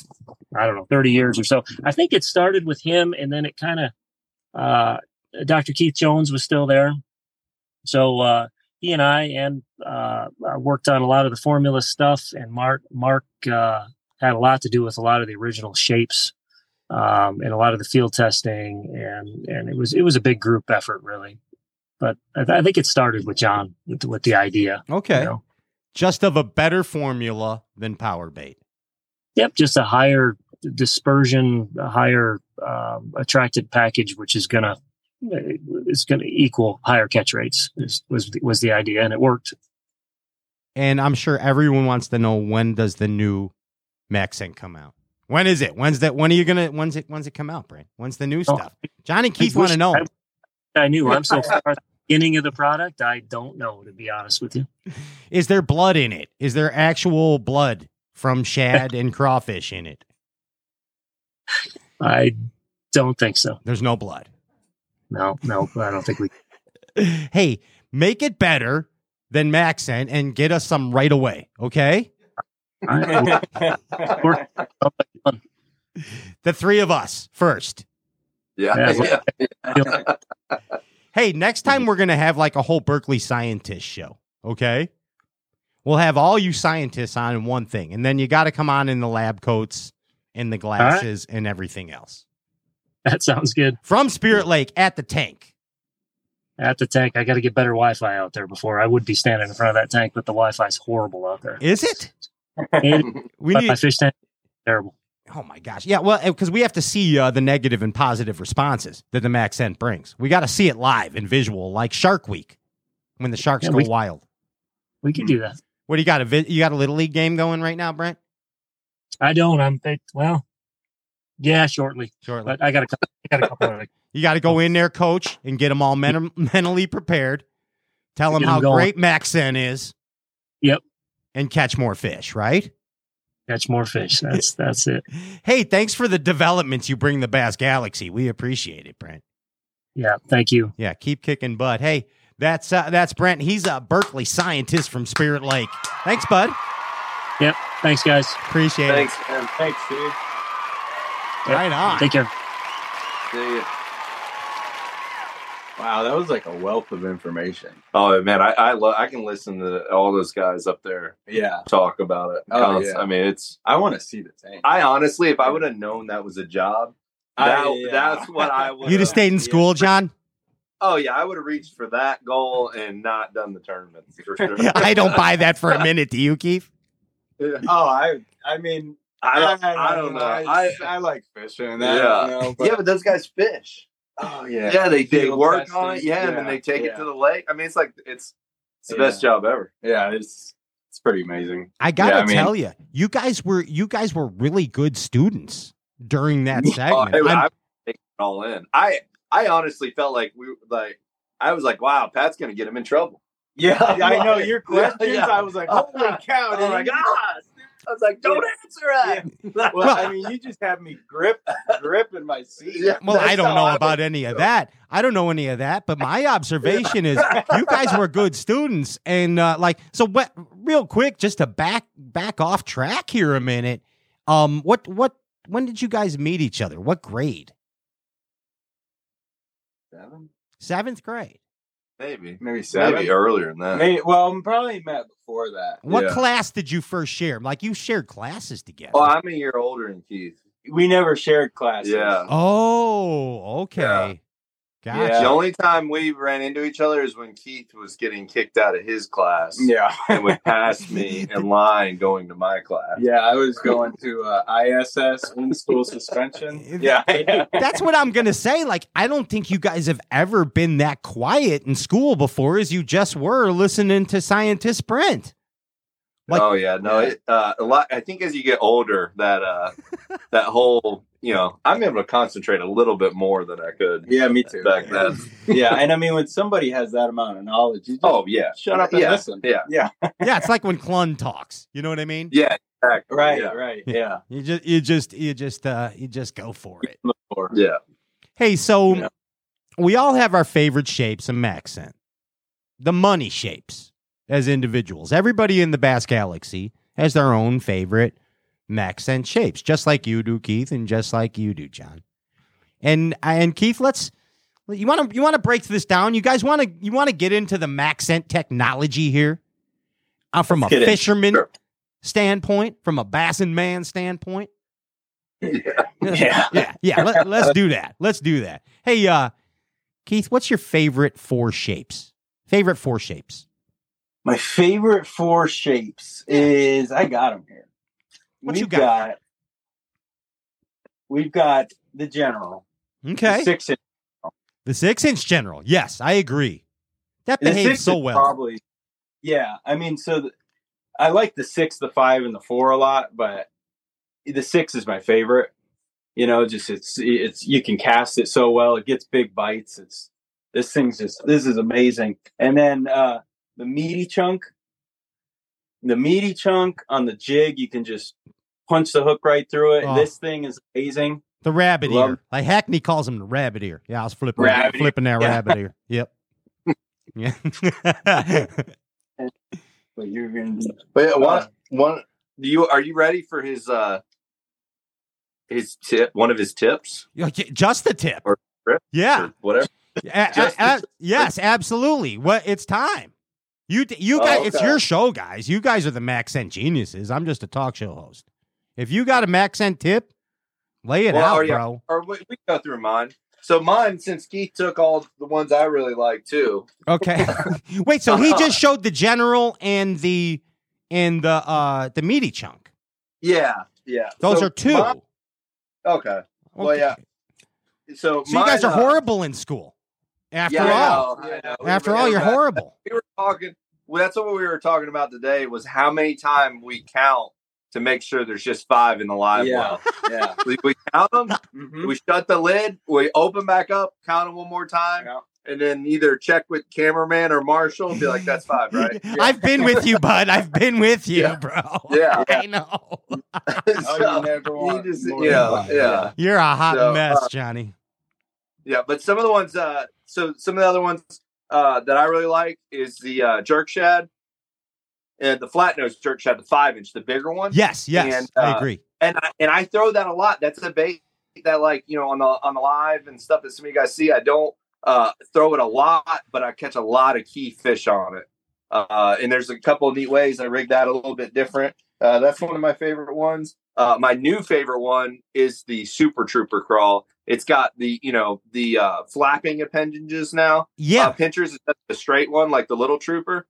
I don't know, 30 years or so. I think it started with him and then it kind of uh Dr. Keith Jones was still there. So uh he and I and uh uh, worked on a lot of the formula stuff and Mark Mark uh had a lot to do with a lot of the original shapes um and a lot of the field testing and and it was it was a big group effort really. But I, th- I think it started with John with, with the idea. Okay. you know. Just of a better formula than power bait. Yep, just a higher dispersion, a higher um, attracted package, which is gonna is gonna equal higher catch rates. Is, was was the idea, and it worked. And I'm sure everyone wants to know when does the new MaxScent come out? When is it? When's that? When are you gonna? When's it? When's it come out, Brent? When's the new Oh, stuff? Johnny Keith want to know. I, I knew. I'm so far at the beginning of the product. I don't know to be honest with you. Is there blood in it? Is there actual blood from shad and crawfish in it? I don't think so. There's no blood. No, no, I don't think we. Hey, make it better than MaxScent and get us some right away, okay? The three of us first. Yeah. Yeah, yeah. Hey, next time we're going to have like a whole Berkley scientist show, okay? We'll have all you scientists on in one thing, and then you got to come on in the lab coats and the glasses and everything else. that sounds good. From Spirit Lake at the tank. At the tank, I got to get better Wi-Fi out there before I would be standing in front of that tank, but the Wi-Fi's horrible out there. Is it? We my need fish tank terrible. Oh my gosh. Yeah, well, because we have to see uh, the negative and positive responses that the MaxScent brings. We got to see it live and visual, like Shark Week, when the sharks Yeah, go we- wild. We can do that. What do you got? A vi- you got a little league game going right now, Brent? I don't. I'm it, well. Yeah, shortly. Shortly. But I got a couple. I got a couple of You got to go in there, coach, and get them all men- mentally prepared. Tell them how going. great MaxScent is. Yep. And catch more fish, right? Catch more fish. That's that's it. Hey, thanks for the developments you bring the Bass Galaxy. We appreciate it, Brent. Yeah. Thank you. Yeah, keep kicking butt. Hey, that's uh, that's Brent. He's a Berkley scientist from Spirit Lake. Thanks, bud. Yep. Thanks, guys. Appreciate Thanks, it. Thanks, man. Thanks, dude. Yep. Right on. Take care. See ya. Wow, that was like a wealth of information. Oh man, I I, lo- I can listen to all those guys up there Yeah. talk about it. Oh, Const- yeah. I mean, it's. I want to see the tank. I honestly, if I would have known that was a job, that, I- yeah. that's what I would. You'd have stayed in school, John. Oh yeah, I would have reached for that goal and not done the tournament for sure. I don't buy that for a minute. Do you, Keith? Oh, I I mean I don't, I don't know. I, I, I like fishing and that. yeah, You know, but, yeah, but those guys fish. Oh yeah, Yeah, they they Field work on it. testing, Yeah, and then they take yeah. it to the lake. I mean, it's like it's it's the Yeah. best job ever. Yeah, it's it's pretty amazing. I gotta Yeah, I mean- tell you, you guys were you guys were really good students during that Oh, segment. I, I'm- I it all in. I I honestly felt like we like I was like, wow, Pat's gonna get him in trouble. Yeah, I know your questions. yeah. I was like, holy cow! Oh did my gosh. I was like, don't answer it. Well, Well- I mean, you just have me grip, grip in my seat. Yeah. well, I don't know I about any of that. I don't know any of that, but my observation is you guys were good students, and uh, like so. What? Real quick, just to back back off track here a minute. Um, what what? When did you guys meet each other? What grade? Seventh. Seventh grade. Maybe. Maybe seven. Maybe earlier than that. Maybe, well, I'm probably met before that. What Yeah. class did you first share? Like you shared classes together. Well, I'm a year older than Keith. We never shared classes. Yeah. oh, okay. Yeah. Gotcha. Yeah. The only time we ran into each other is when Keith was getting kicked out of his class Yeah. and would pass me in line going to my class. Yeah, I was going to uh, ISS, in school suspension. Yeah, yeah. That's what I'm gonna say. Like, I don't think you guys have ever been that quiet in school before, as you just were listening to Scientist Brent. Like- oh yeah, no, it, uh, a lot. I think as you get older, that uh, that whole you know, I'm able to concentrate a little bit more than I could Yeah, me too. back then. Yeah, and I mean, when somebody has that amount of knowledge, you just Oh yeah, shut up and yeah, listen. Yeah, Yeah, Yeah, it's like when Clunn talks. You know what I mean? yeah, exactly. right, Yeah. right. Yeah. You just, you just, you just, uh, you just go for it. Yeah. Hey, so Yeah. we all have our favorite shapes of MaxScent. The money shapes as individuals. Everybody in the Bass Galaxy has their own favorite MaxScent shapes, just like you do, Keith, and just like you do, John. And and Keith, let's you want to you want to break this down. You guys want to you want to get into the MaxScent technology here, uh, from a Let's in. fisherman Sure. standpoint, from a bass and man standpoint. Yeah. Yeah. yeah, yeah. Let, let's do that. Let's do that. Hey, uh, Keith, what's your favorite four shapes? Favorite four shapes? My favorite four shapes is I got them here. What we've you got? We've got the general, the Okay, six inch. the six inch general. Yes, I agree. That The behaves so well. Probably, yeah. I mean, so the, I like the six, the five, and the four a lot, but the six is my favorite. You know, just it's it's you can cast it so well. It gets big bites. It's this thing's just this is amazing. And then uh the meaty chunk, the meaty chunk on the jig, you can just punch the hook right through it. Oh. This thing is amazing. the rabbit Love- ear. Like Hackney calls him the rabbit ear. Yeah, I was flipping Rabbit flipping that Yeah. rabbit ear. Yep. Yeah. But you're gonna But yeah, Uh, one, one. Do you are you ready for his uh his tip? One of his tips Yeah, Just the tip. Or. Yeah. or whatever. A- a- a- yes, absolutely. What it's time. You you Oh, guys, it's your show, guys. You guys are the MaxScent geniuses. I'm just a talk show host. If you got a MaxScent tip, lay it Well, out, or yeah, bro. Or we, we go through mine. So mine, since Keith took all the ones I really like too. Okay. Wait, so he just showed the general and the and the uh the meaty chunk. Yeah, yeah. Those So are two. mine- okay. Well, yeah. So, So you guys are uh, horrible in school. After yeah, I all. know, I know. We After were- all, you're that- horrible. We were talking. Well, that's what we were talking about today. Was how many times we count to make sure there's just five in the live Yeah. well. yeah. We, we count them. Mhm. We shut the lid. We open back up. Count them one more time. Yeah. And then either check with cameraman or Marshall and be like, "That's five, right?" I've been with you, bud. I've been with you, Yeah. bro. Yeah. I know. Oh, So, you never just, yeah, yeah. You're a hot So, mess, uh, Johnny. Yeah, but some of the ones, uh, so some of the other ones uh, that I really like is the uh, jerk shad and the flat nose jerk shad, the five inch, the bigger one. Yes, yes, and, I uh, agree. and I, and I throw that a lot. That's a bait that, like you know, on the on the live and stuff that some of you guys see. I don't uh, throw it a lot, but I catch a lot of key fish on it. Uh, and there's a couple of neat ways I rigged that a little bit different. Uh, that's one of my favorite ones. Uh, my new favorite one is the Super Trooper crawl. It's got the you know the uh, flapping appendages now. Yeah, uh, pinchers is the straight one like the little Trooper.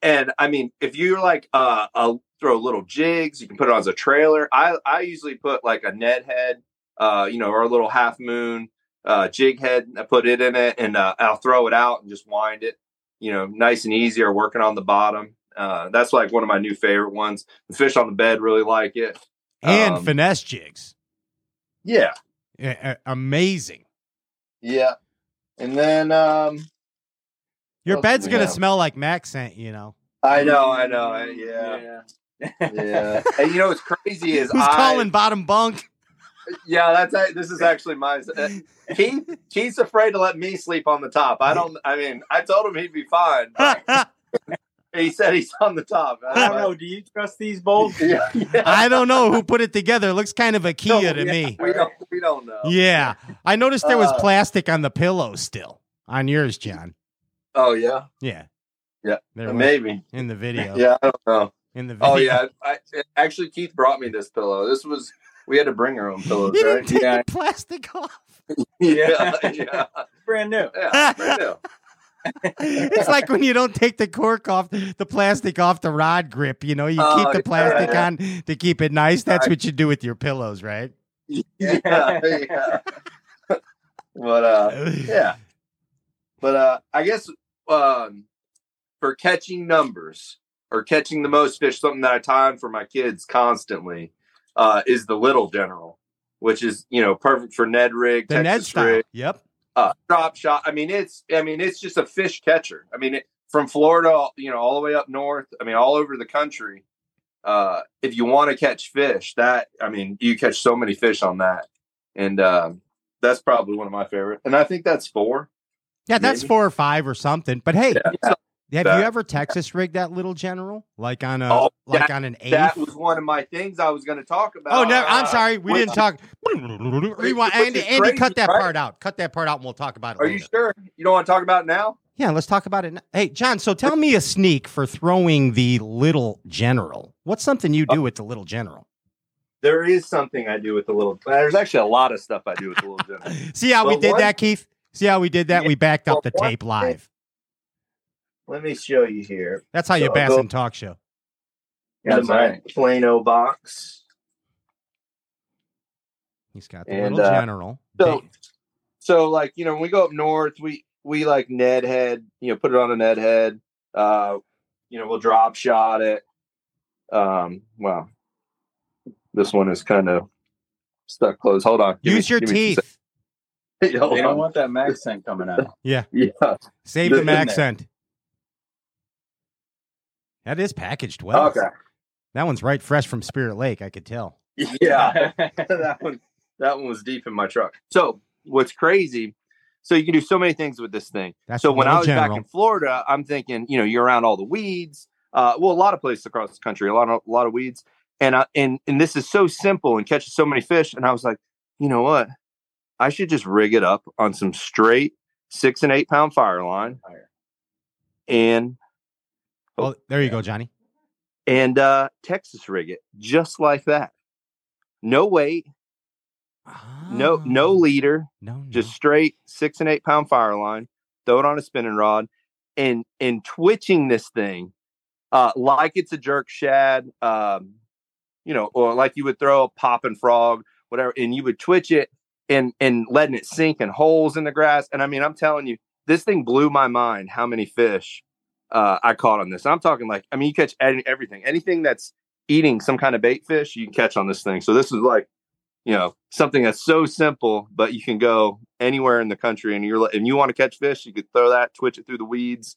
And I mean, if you're like uh, a throw little jigs, you can put it on as a trailer. I I usually put like a Ned head, uh, you know, or a little half moon uh, jig head. I put it in it, and uh, I'll throw it out and just wind it. You know, nice and easy, or working on the bottom. Uh, that's like one of my new favorite ones. The fish on the bed really like it, and Um, finesse jigs. Yeah, Yeah, amazing. yeah. And then um, Your bed's gonna have? smell like MaxScent, you know. I know, I know, I- yeah, yeah. and you know what's crazy is Who's I, calling bottom bunk? Yeah, that's this is actually mine. Uh, Keith, Keith's afraid to let me sleep on the top. I don't. I mean, I told him he'd be fine. he said he's on the top. I don't know. Do you trust these bolts? Yeah, yeah. I don't know who put it together. It looks kind of a Kia No, to yeah, me. We don't. We don't know. Yeah, I noticed there was Uh, plastic on the pillow still on yours, John. Oh yeah. Yeah, Yeah. There was. Maybe. in the video. Yeah. I don't know. in the video. Oh yeah. I, actually, Keith brought me this pillow. This was. We had to bring our own pillows, You didn't right? take Yeah. the plastic off. Yeah. Yeah. Brand new. Yeah. brand new. it's like when you don't take the cork off, the plastic off the rod grip. You know, you Oh, keep the yeah, plastic yeah. on to keep it nice. That's what you do with your pillows, right? yeah, yeah. but uh yeah. But uh I guess um for catching numbers or catching the most fish, something that I time for my kids constantly, uh, is the little general, which is, you know, perfect for Ned rig, The Ned Texas style. rig, Yep. uh, drop shot. I mean, it's I mean, it's just a fish catcher. I mean, it, from Florida, you know, all the way up north. I mean, all over the country. Uh, if you want to catch fish, that I mean, you catch so many fish on that, and um, that's probably one of my favorite. And I think that's four. Yeah, that's Maybe. four or five or something. But hey, Yeah. Have That- you ever Texas rigged that little general? Like on a Oh, like that- on an eighth? That was one of my things I was going to talk about. Oh no, I'm Uh, sorry, we didn't talk. Rewind, Andy. is Andy, cut that right? part out. Cut that part out, and we'll talk about it. Are you sure you don't want to talk about it now? Yeah, let's talk about it. Now. Hey, John. So tell me a sneak for throwing the little general. What's something you do with the little general? There is something I do with the little. There's actually a lot of stuff I do with the little general. See how we did one- that, Keith? See how we did that? Yeah, we backed up the tape live. Let me show you here. That's how you So, bass go- and talk show. Got my Plano box. He's got the And, little uh, general. So, Big- so like you know, when we go up north, we we like Ned head. You know, put it on a Ned head. Uh, you know, we'll drop shot it. Um, well, this one is kind of stuck closed. Hold on. Give me- Use your give me two teeth. seconds. Hold They don't want that accent coming out. Yeah. Yeah. Save the in Mac there. scent. That is packaged well. Okay. That one's right fresh from Spirit Lake, I could tell. Yeah. that one that one was deep in my truck. So what's crazy? So you can do so many things with this thing. That's so when I was general. back in Florida, I'm thinking, you know, you're around all the weeds. Uh, well, a lot of places across the country, a lot of a lot of weeds, and I, and and this is so simple and catches so many fish. And I was like, you know what? I should just rig it up on some straight six and eight pound fire line, and Well, there you go, Johnny. and uh, Texas rig it just like that. No weight, no no Oh, leader, no, no. just straight six and eight pound fire line, throw it on a spinning rod, and and twitching this thing uh, like it's a jerk shad, um, you know, or like you would throw a popping frog, whatever, and you would twitch it and and letting it sink in holes in the grass. And I mean, I'm telling you, this thing blew my mind. How many fish uh, I caught on this? I'm talking like, I mean, you catch any, everything, anything that's eating some kind of bait fish, you can catch on this thing. So this is like you know something that's so simple but you can go anywhere in the country and you're and you want to catch fish you could throw that twitch it through the weeds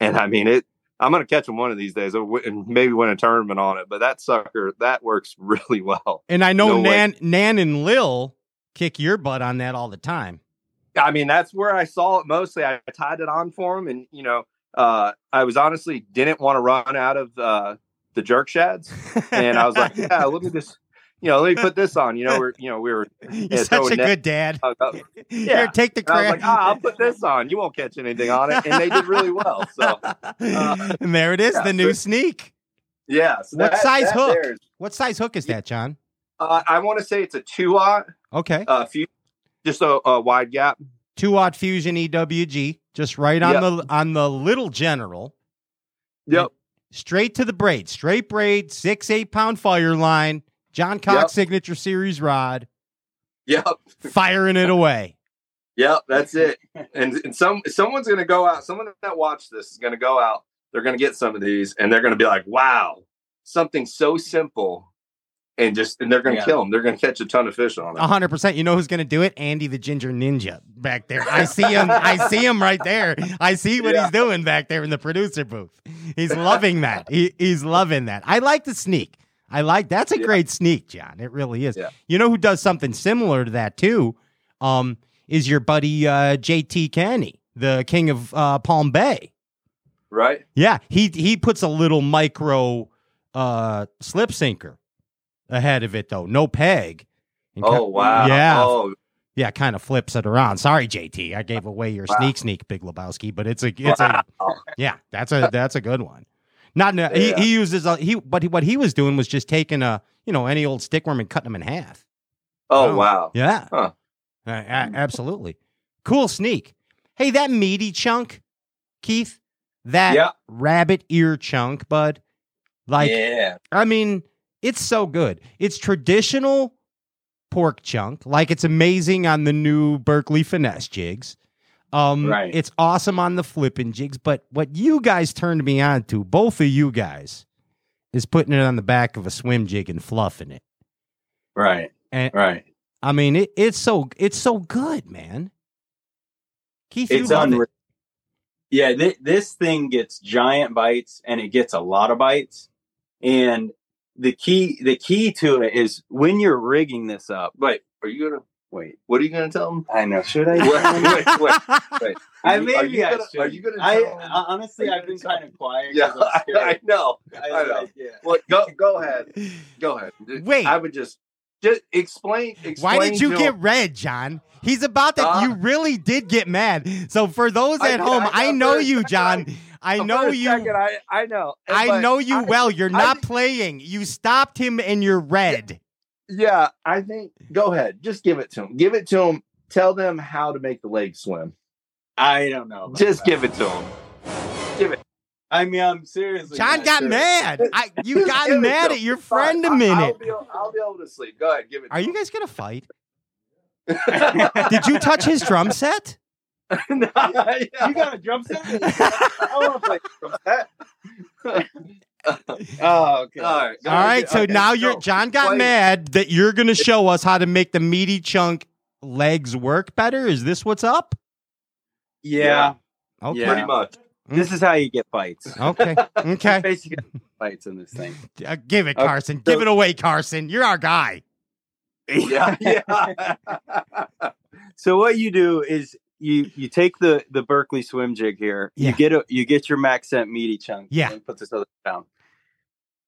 and i mean it i'm going to catch them one of these days and maybe win a tournament on it but that sucker that works really well And I know No way. Nan, Nan and Lil kick your butt on that all the time. i mean that's where i saw it mostly i tied it on for him and you know uh i was honestly didn't want to run out of uh the jerk shads and I was like, yeah, let me just, you know, let me put this on. You know, we're you know we were You're yeah, such a net- good dad. uh, uh, Here, take the And I was credit. like, ah, I'll put this on. You won't catch anything on it, and they did really well. So and there it is, yeah, the new so- sneak. yeah. So What that- size that hook? there is- What size hook is that, John? Uh, I want to say it's a two aught, Okay. uh, few, just a, a wide gap. Two watt fusion EWG, just right on Yep. the on the little general. Yep. Straight to the braid. Straight braid, six, eight pound fire line. John Cox Yep. signature series rod. Yep. Firing it away. Yep. That's it. And, and some someone's gonna go out. Someone that watched this is gonna go out. They're gonna get some of these, and they're gonna be like, "Wow, something so simple." And just and they're gonna Yeah. kill them. They're gonna catch a ton of fish on it. A hundred percent. You know who's gonna do it? Andy the Ginger Ninja back there. I see him. I see him right there. I see what Yeah. he's doing back there in the producer booth. He's loving that. He, he's loving that. I like the sneak. I like that's a Yeah. great sneak, John. It really is. You know who does something similar to that too? Um, is your buddy uh, JT Canny, the king of uh, Palm Bay. Right? Yeah, he he puts a little micro uh, slip sinker ahead of it though, no peg. And Oh wow. Yeah, Oh yeah, kind of flips it around. Sorry, JT, I gave away your sneak sneak, Big Lebowski, but it's a it's a yeah, that's a that's a good one. Not a- he he uses a, he but he, what he was doing was just taking a you know any old stickworm and cutting them in half. Oh Oh. wow. Yeah, Huh. Uh, absolutely, cool sneak. Hey, that meaty chunk, Keith, that Yeah. rabbit ear chunk, bud. Like yeah. I mean, it's so good. It's traditional pork chunk, like it's amazing on the new Berkley finesse jigs. Um, Right. It's awesome on the flipping jigs, but what you guys turned me on to, both of you guys, is putting it on the back of a swim jig and fluffing it. Right. And Right. I mean, it, it's so it's so good, man. Keith, you It's unreal. it. Yeah, th- this thing gets giant bites and it gets a lot of bites. And the key the key to it is when you're rigging this up. Wait, are you gonna Wait, what are you gonna tell them? I know. Should I? wait, wait, wait, wait. I Are you- are maybe you I gonna- should. are you gonna I, tell 'em? I- honestly, I've been kind of quiet. Yeah, I'm I, know. I, I know. like, yeah. Well, go go ahead. Go ahead. Wait. I would just just explain. explain Why did you get get 'em- red, John? He's about to. Uh, you really did get mad. So for those at did, home, I I, know know you, second, John. I- I know you. second, I I know. I but know you I- well. You're I not think- playing. You stopped him and you're red. Yeah, I think. Go ahead. Just give it to him. Give it to him. Tell them how to make the legs swim. I don't know. Just that. give it to him. Give it. I mean, I'm seriously. John got sure. mad. I, you got mad to at your 'em. Fine. friend a I- I'll minute. be, I'll be able to sleep. Go ahead. Give it. Are to you guys gonna fight? Did you touch his drum set? No, yeah. You got a drum set? I want to play drum set. oh, okay. All right. go All ahead. right. So Okay, now you're John got explain- mad that you're gonna show us how to make the meaty chunk legs work better. Is this what's up? Yeah. Okay. Yeah. Pretty much. This is how you get bites. Okay. Okay. Basically, bites in this thing. Uh, give it, Carson. so- Give it away, Carson. You're our guy. Yeah. Yeah. So what you do is you you take the the Berkley swim jig here. Yeah. You get a you get your MaxScent meaty chunk. Yeah. Me put this other down.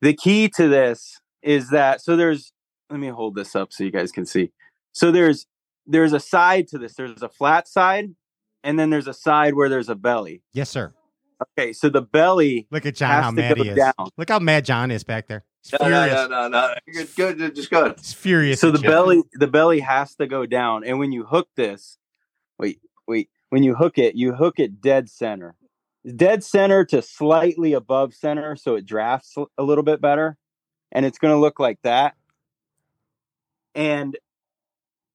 The key to this is that so there's let me hold this up so you guys can see. So there's there's a side to this. There's a flat side, and then there's a side where there's a belly. Yes, sir. Okay, so the belly Look at John, how mad he is. down. Look how mad John is back there. He's No, furious. no, no, no, no. Good, good. Just good. He's furious. so the belly the belly has to go down and when you hook this wait wait when you hook it you hook it dead center dead center to slightly above center so it drafts a little bit better and it's going to look like that and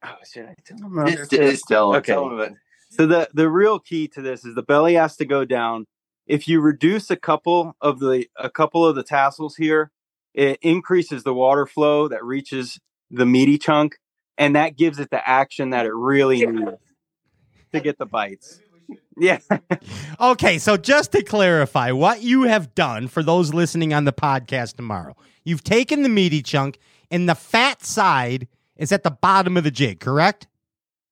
oh should i tell them It's, it's. Okay. It. so the the real key to this is the belly has to go down. If you reduce a couple of the a couple of the tassels here, it increases the water flow that reaches the meaty chunk, and that gives it the action that it really needs to get the bites. Yeah, Okay, so just to clarify, what you have done for those listening on the podcast tomorrow, you've taken the meaty chunk and the fat side is at the bottom of the jig, correct?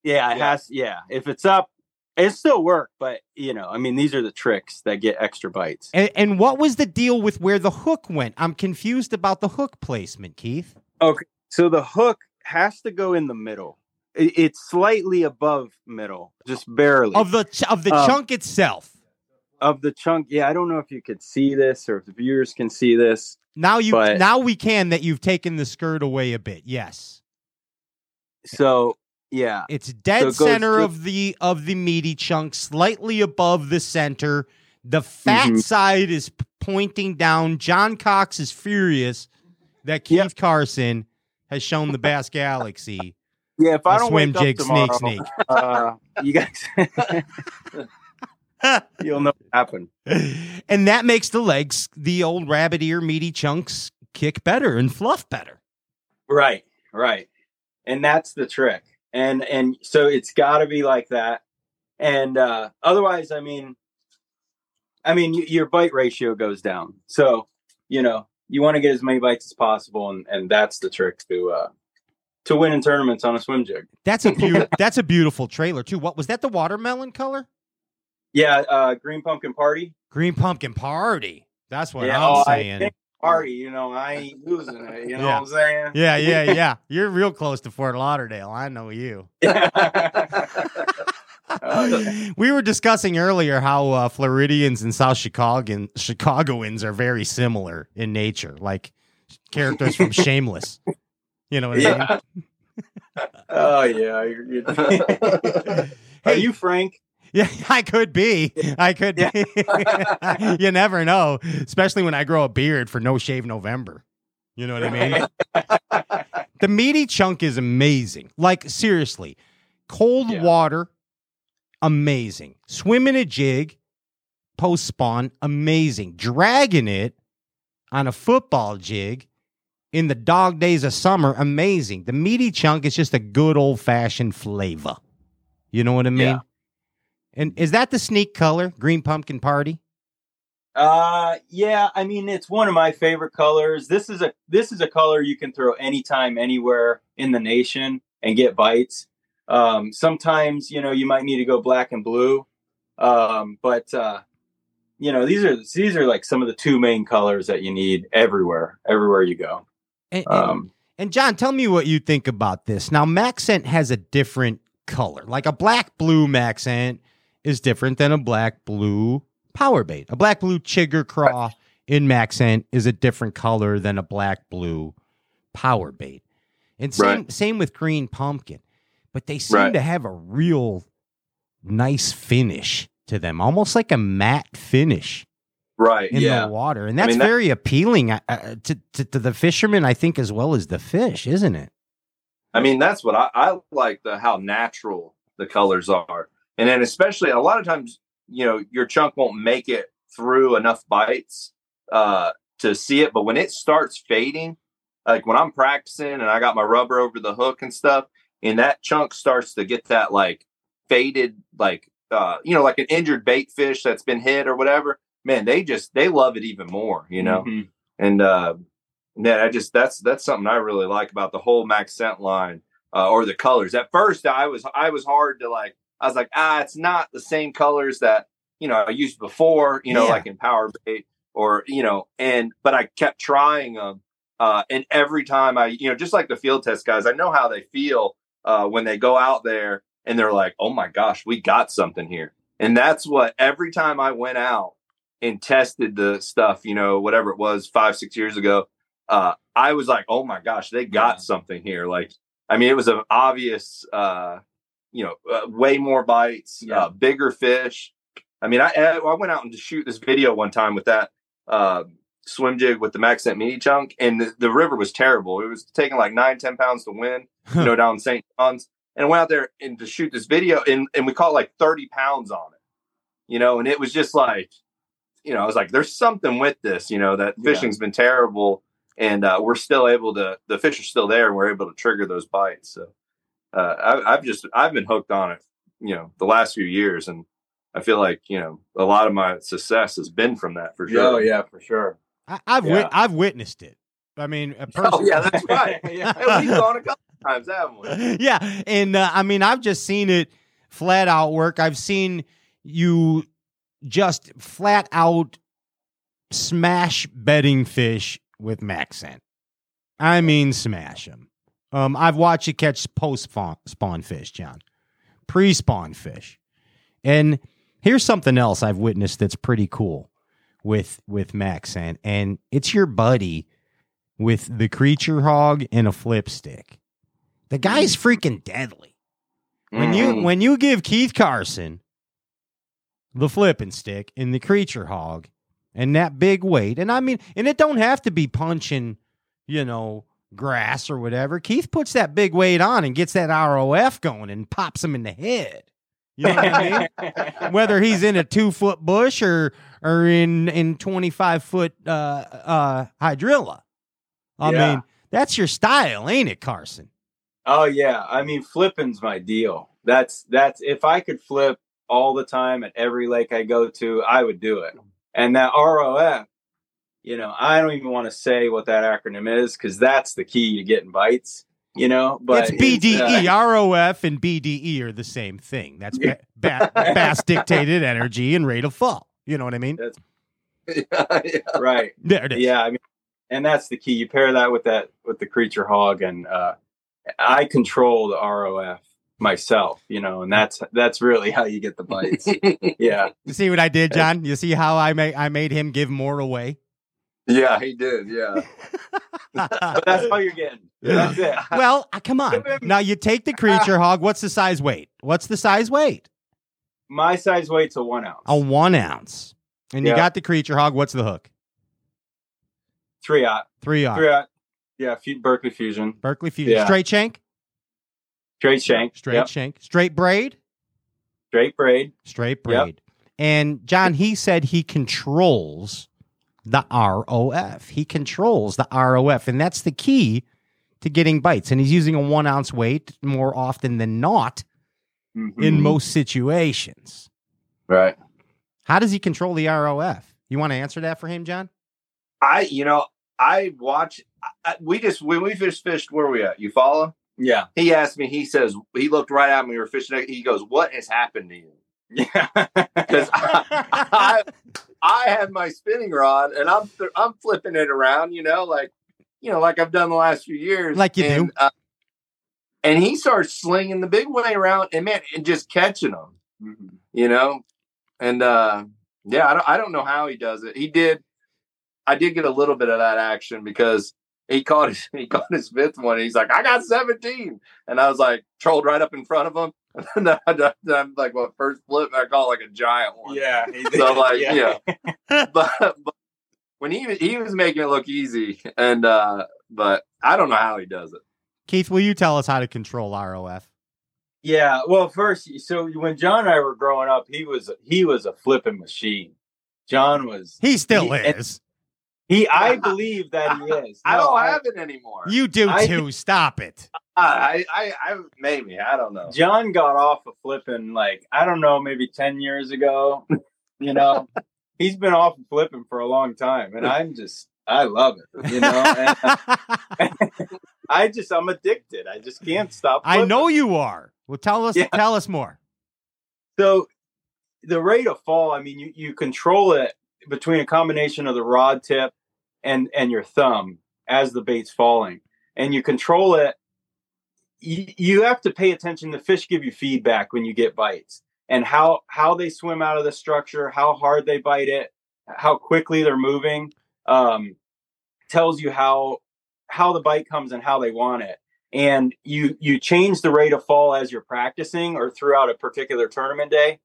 yeah, it Yeah. has. Yeah, if it's up, it still work, but you know, I mean, these are the tricks that get extra bites. And, and what was the deal with where the hook went? I'm confused about the hook placement, Keith. Okay, so the hook has to go in the middle. It, it's slightly above middle, just barely Of the ch- of the Um, chunk itself. of the chunk. Yeah, I don't know if you could see this or if the viewers can see this. Now you but- now we can that you've taken the skirt away a bit. Yes. So yeah, It's dead So it center to- of the of the meaty chunk, slightly above the center. The fat Mhm. side is pointing down. John Cox is furious that Keith Yep. Carson has shown the Bass Galaxy yeah. If I don't swim wake up jig tomorrow, snake uh, you guys, you'll know what happened. and that makes the legs, the old rabbit ear meaty chunks, kick better and fluff better. Right, right. And that's the trick. And and so it's got to be like that. And uh otherwise, I mean I mean y- your bite ratio goes down. So, you know, you want to get as many bites as possible and and that's the trick to uh to win in tournaments on a swim jig. That's a beau- that's a beautiful trailer too. What was that? The watermelon color? Yeah, uh green pumpkin party. Green pumpkin party. That's what yeah, I'm oh, saying. Party, you know, I ain't losing it, you know Yeah. what I'm saying? Yeah, yeah, yeah. You're real close to Fort Lauderdale. I know you. Oh, we were discussing earlier how uh, Floridians and South Chicagoan, Chicagoans are very similar in nature, like characters from Shameless. You know what I mean? Oh yeah. You're, you're... Are you Frank? Yeah, I could be. I could be. you never know, especially when I grow a beard for no shave November. You know what I mean? the meaty chunk is amazing. Like seriously, cold Yeah. water, amazing. Swim in a jig, post spawn, amazing. Dragging it on a football jig in the dog days of summer, amazing. The meaty chunk is just a good old fashioned flavor. You know what I mean? Yeah. And is that the sneak color, green pumpkin party? Uh yeah, I mean it's one of my favorite colors. This is a this is a color you can throw anytime anywhere in the nation and get bites. Um sometimes, you know, you might need to go black and blue. Um but uh you know, these are these are like some of the two main colors that you need everywhere, everywhere you go. And, Um And John, tell me what you think about this. Now, MaxScent has a different color. Like a black blue MaxScent is different than a black blue power bait. A black blue chigger craw in MaxScent is a different color than a black blue power bait. And same Right. same with green pumpkin. But they seem Right. to have a real nice finish to them, almost like a matte finish Right. in yeah. the water, and I that's mean, that- very appealing uh, uh, to, to to the fishermen, I think, as well as the fish, isn't it? I mean, that's what I, I like the how natural the colors are, and then especially a lot of times, you know, your chunk won't make it through enough bites uh, to see it, but when it starts fading, like when I'm practicing and I got my rubber over the hook and stuff, and that chunk starts to get that like faded, like uh, you know, like an injured bait fish that's been hit or whatever. Man, they just they love it even more, you know mhm. and uh yeah i just that's that's something i really like about the whole MaxScent line uh, or the colors at first i was i was hard to like i was like ah it's not the same colors that you know i used before you know Yeah. like in power bait or you know and but i kept trying them uh and every time i you know just like the field test guys i know how they feel uh when they go out there and they're like oh my gosh we got something here and that's what every time i went out and tested the stuff, you know, whatever it was five, six years ago, uh, I was like, oh my gosh, they got Yeah. something here. Like, I mean, it was an obvious, uh, you know, uh, way more bites, Yeah. uh, bigger fish. I mean, I, I went out and to shoot this video one time with that uh, swim jig with the MaxScent mini chunk, and the, the river was terrible. It was taking like nine, 10 pounds to win, you know, down in St. John's. And I went out there and to shoot this video, and, and we caught like 30 pounds on it, you know, and it was just like, you know, I was like, there's something with this, you know, that Yeah. fishing's been terrible, and uh, we're still able to, the fish are still there, and we're able to trigger those bites. So uh, I, I've just, I've been hooked on it, you know, the last few years, and I feel like, you know, a lot of my success has been from that for sure. Oh yeah, for sure. I, I've Yeah. wit- I've witnessed it. I mean, a person- Oh yeah, that's right. Yeah. We've gone a couple times, haven't we? yeah, and uh, I mean, I've just seen it flat out work. I've seen you just flat out smash bedding fish with MaxScent. I mean, smash them. Um, I've watched you catch post spawn, fish, John, pre spawn fish, and here's something else I've witnessed that's pretty cool with with Max and it's your buddy with the Creature Hawg and a flip stick. The guy's freaking deadly. When you Mm. when you give Keith Carson the flipping stick and the Creature Hawg and that big weight, and I mean, and it don't have to be punching, you know, grass or whatever. Keith puts that big weight on and gets that ROF going and pops him in the head. You know what I mean? Whether he's in a two foot bush or or in in twenty five foot uh uh hydrilla. I Yeah. mean, that's your style, ain't it, Carson? Oh yeah, I mean flipping's my deal. That's that's if I could flip all the time at every lake I go to, I would do it. And that ROF, you know, I don't even want to say what that acronym is because that's the key to getting bites. You know, but it's BDE. uh, ROF and BDE are the same thing. That's ba- ba- bass dictated energy and rate of fall. You know what I mean? right. There it is. Yeah, I mean, and that's the key. You pair that with that with the Creature Hawg, and uh, I control the ROF myself. You know, and that's that's really how you get the bites. yeah. You see what I did, John? You see how I made I made him give more away? Yeah, he did. Yeah. but that's all you're getting. That's it. well, uh, come on. Now you take the Creature Hawg. What's the size weight? What's the size weight? My size weight's a one ounce. A one ounce. And you got the Creature Hawg. What's the hook? Three out. Three aught. Three out. Yeah, Fu- Berkley Fusion. Berkley Fusion. Yeah. Straight shank? Straight shank. Straight Yep. shank. Straight braid? Straight braid. Straight Yep. braid. And John, he said he controls the ROF. He controls the ROF, and that's the key to getting bites. And he's using a one ounce weight more often than not in Mhm. most situations. Right. How does he control the ROF? You want to answer that for him, John? I, you know, I watch. I, I- we just when we just fished. Where we at? You follow? Yeah. He asked me. He says he looked right at me. We were fishing. He goes, "What has happened to you?" Yeah. Because I, I, I had my spinning rod and I'm th- I'm flipping it around. You know, like you know, like I've done the last few years. Like you do. and, Uh, and he starts slinging the big way around and man, and just catching them. Mhm. You know, and uh, yeah, I don't I don't know how he does it. He did. I did get a little bit of that action because he caught his he caught his fifth one. And he's like, I got 17. And I was like, trolled right up in front of him. And then I, I'm like, well, first flip, I caught like a giant one. Yeah. he did. So like, Yeah. yeah. but, but when he was- he was making it look easy, and uh, but I don't know how he does it. Keith, will you tell us how to control ROF? Yeah. Well, first, so when John and I were growing up, he was he was a flipping machine. John was He still He- is. He. I believe that he is. I don't have it anymore. You do I- too. Stop it. Uh, I, I, I, maybe I don't know. John got off of flipping like I don't know, maybe ten years ago. You know, he's been off of flipping for a long time, and I'm just I love it. You know, and I just I'm addicted. I just can't stop. I know you are. Well, tell us. Yeah. Tell us more. So the rate of fall, I mean, you, you control it between a combination of the rod tip and and your thumb as the bait's falling, and you control it. You, have to pay attention. The fish give you feedback when you get bites, and how how they swim out of the structure, how hard they bite it, how quickly they're moving, um, tells you how how the bite comes and how they want it and you you change the rate of fall as you're practicing or throughout a particular tournament day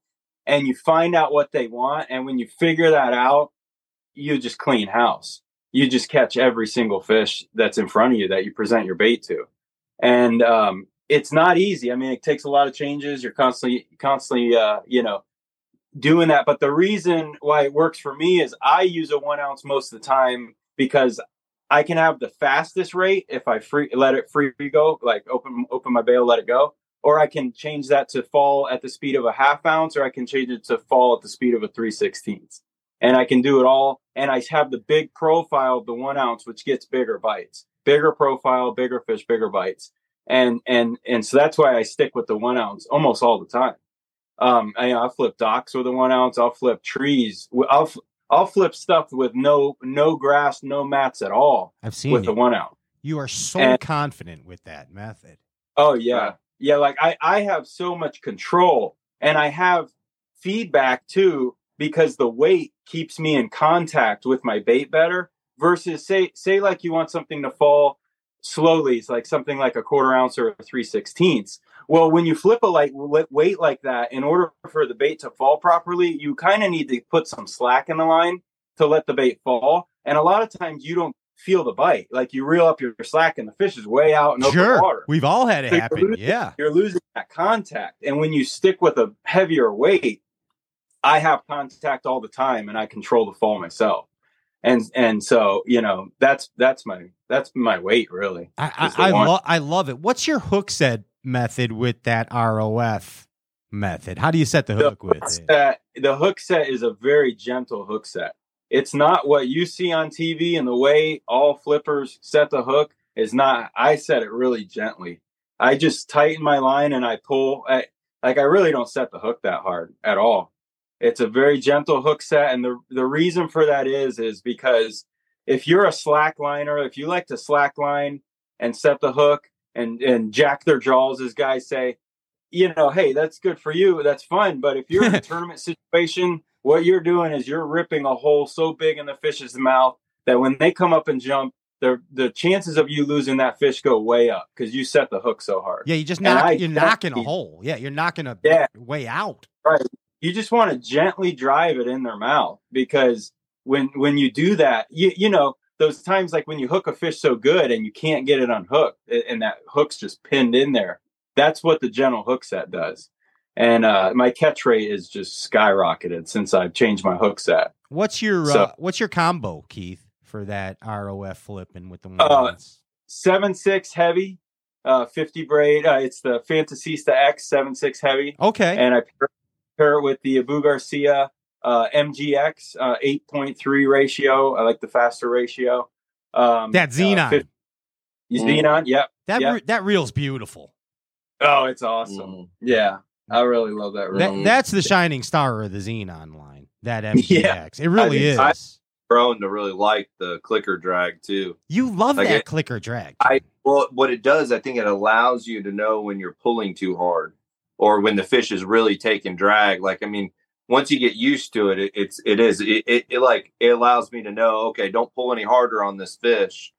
and you find out what they want and when you figure that out you just clean house. You just catch every single fish that's in front of you that you present your bait to. And um, it's not easy. I mean it takes a lot of changes. You're constantly constantly uh, you know doing that. But the reason why it works for me is i use a one ounce most of the time because I can have the fastest rate if I free let it free go, like open open my bail, let it go, or I can change that to fall at the speed of a half ounce, or I can change it to fall at the speed of a three sixteenths, and I can do it all. And I have the big profile of the one ounce, which gets bigger bites, bigger profile, bigger fish, bigger bites, and and and so that's why I stick with the one ounce almost all the time. Um, I, I'll flip docks with a one ounce. I'll flip trees. I'll I'll flip stuff with no no grass, no mats at all I've seen with you. the one out. You are so And- confident with that method. Oh yeah. Yeah, like I I have so much control and I have feedback too because the weight keeps me in contact with my bait better versus say say like you want something to fall slowly it's like something like a quarter ounce or 3 sixteenths. Well when you flip a light weight like that in order for the bait to fall properly you kind of need to put some slack in the line to let the bait fall and a lot of times you don't feel the bite like you reel up your slack and the fish is way out in open Sure. water We've all had it So you're happen. losing- Yeah. you're losing that contact. And when you stick with a heavier weight, I have contact all the time and I control the fall myself. And and so, you know, that's that's my that's my weight really. I I, I, lo- I love it. What's your hook set method with that ROF method? How do you set the hook with hook it? set, the hook set is a very gentle hook set. It's not what you see on TV and the way all flippers set the hook is not I set it really gently. I just tighten my line and I pull I, like I really don't set the hook that hard at all. It's a very gentle hook set and the the reason for that is is because if you're a slack liner, if you like to slack line and set the hook and and jack their jaws as guys say, you know, hey, that's good for you. That's fun. But if you're in a tournament situation, what you're doing is you're ripping a hole so big in the fish's mouth that when they come up and jump, the the chances of you losing that fish go way up because you set the hook so hard. Yeah, you just knock, I, you're knocking a hole. Yeah, you're knocking a Yeah. way out. Right. You just want to gently drive it in their mouth because when when you do that, you you know those times like when you hook a fish so good and you can't get it unhooked and that hook's just pinned in there. That's what the gentle hook set does. And uh, my catch rate is just skyrocketed since I've changed my hook set. What's your So- uh, What's your combo, Keith, for that ROF flipping with the one? Uh, seven six heavy, uh, fifty braid. Uh, it's the Fantasista X seven six heavy. Okay. and I pair, pair it with the Abu Garcia uh, MGX uh, eight point three ratio. I like the faster ratio. Um, that Zenon. Uh, fif- Zenon. Yep. that yep. re- that reel's beautiful. oh, it's awesome. Yeah, I really love that. That, that's the shining star of the Zenon line. That MGX. It really I is. think I- grown to really like the clicker drag too. you love Like that it- clicker drag. I well, what it does, I think it allows you to know when you're pulling too hard, or when the fish is really taking drag. Like, I mean, once you get used to it, it it's it is it, it, it like it allows me to know, okay, don't pull any harder on this fish,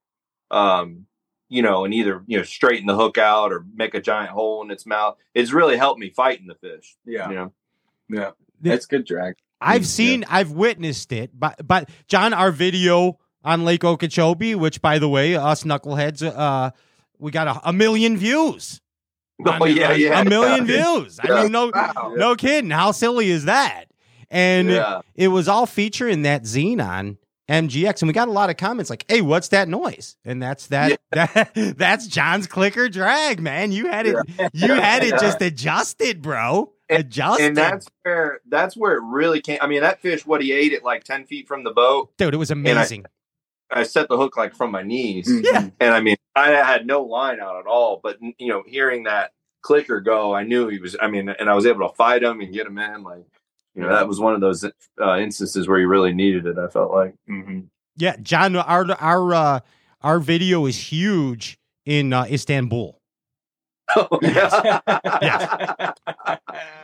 um, you know, and either you know straighten the hook out or make a giant hole in its mouth. It's really helped me fighting the fish. Yeah. you know. yeah, that's good drag. I've seen, I've witnessed it, but but John, our video on Lake Okeechobee, which by the way, us knuckleheads, uh, we got a, a million views. Oh yeah, yeah, a million yeah. views. I mean, no, Wow. no kidding. How silly is that? And Yeah. it, it was all featuring that Zenon MGX, and we got a lot of comments like, "Hey, what's that noise?" And that's that. that that's John's clicker drag, man. You had it. You had it just adjusted, bro. Adjusted, and that's where that's where it really came. I mean, that fish, what he ate at like ten feet from the boat, dude. It was and I- amazing. I set the hook like from my knees. Mm-hmm. Yeah. And I mean, I had no line out at all. But, you know, hearing that clicker go, I knew he was, I mean, and I was able to fight him and get him in. Like, you know, that was one of those uh, instances where you really needed it, I felt like. Mm-hmm. Yeah, John, our our uh, our video is huge in uh, Istanbul. Oh, yeah. yeah.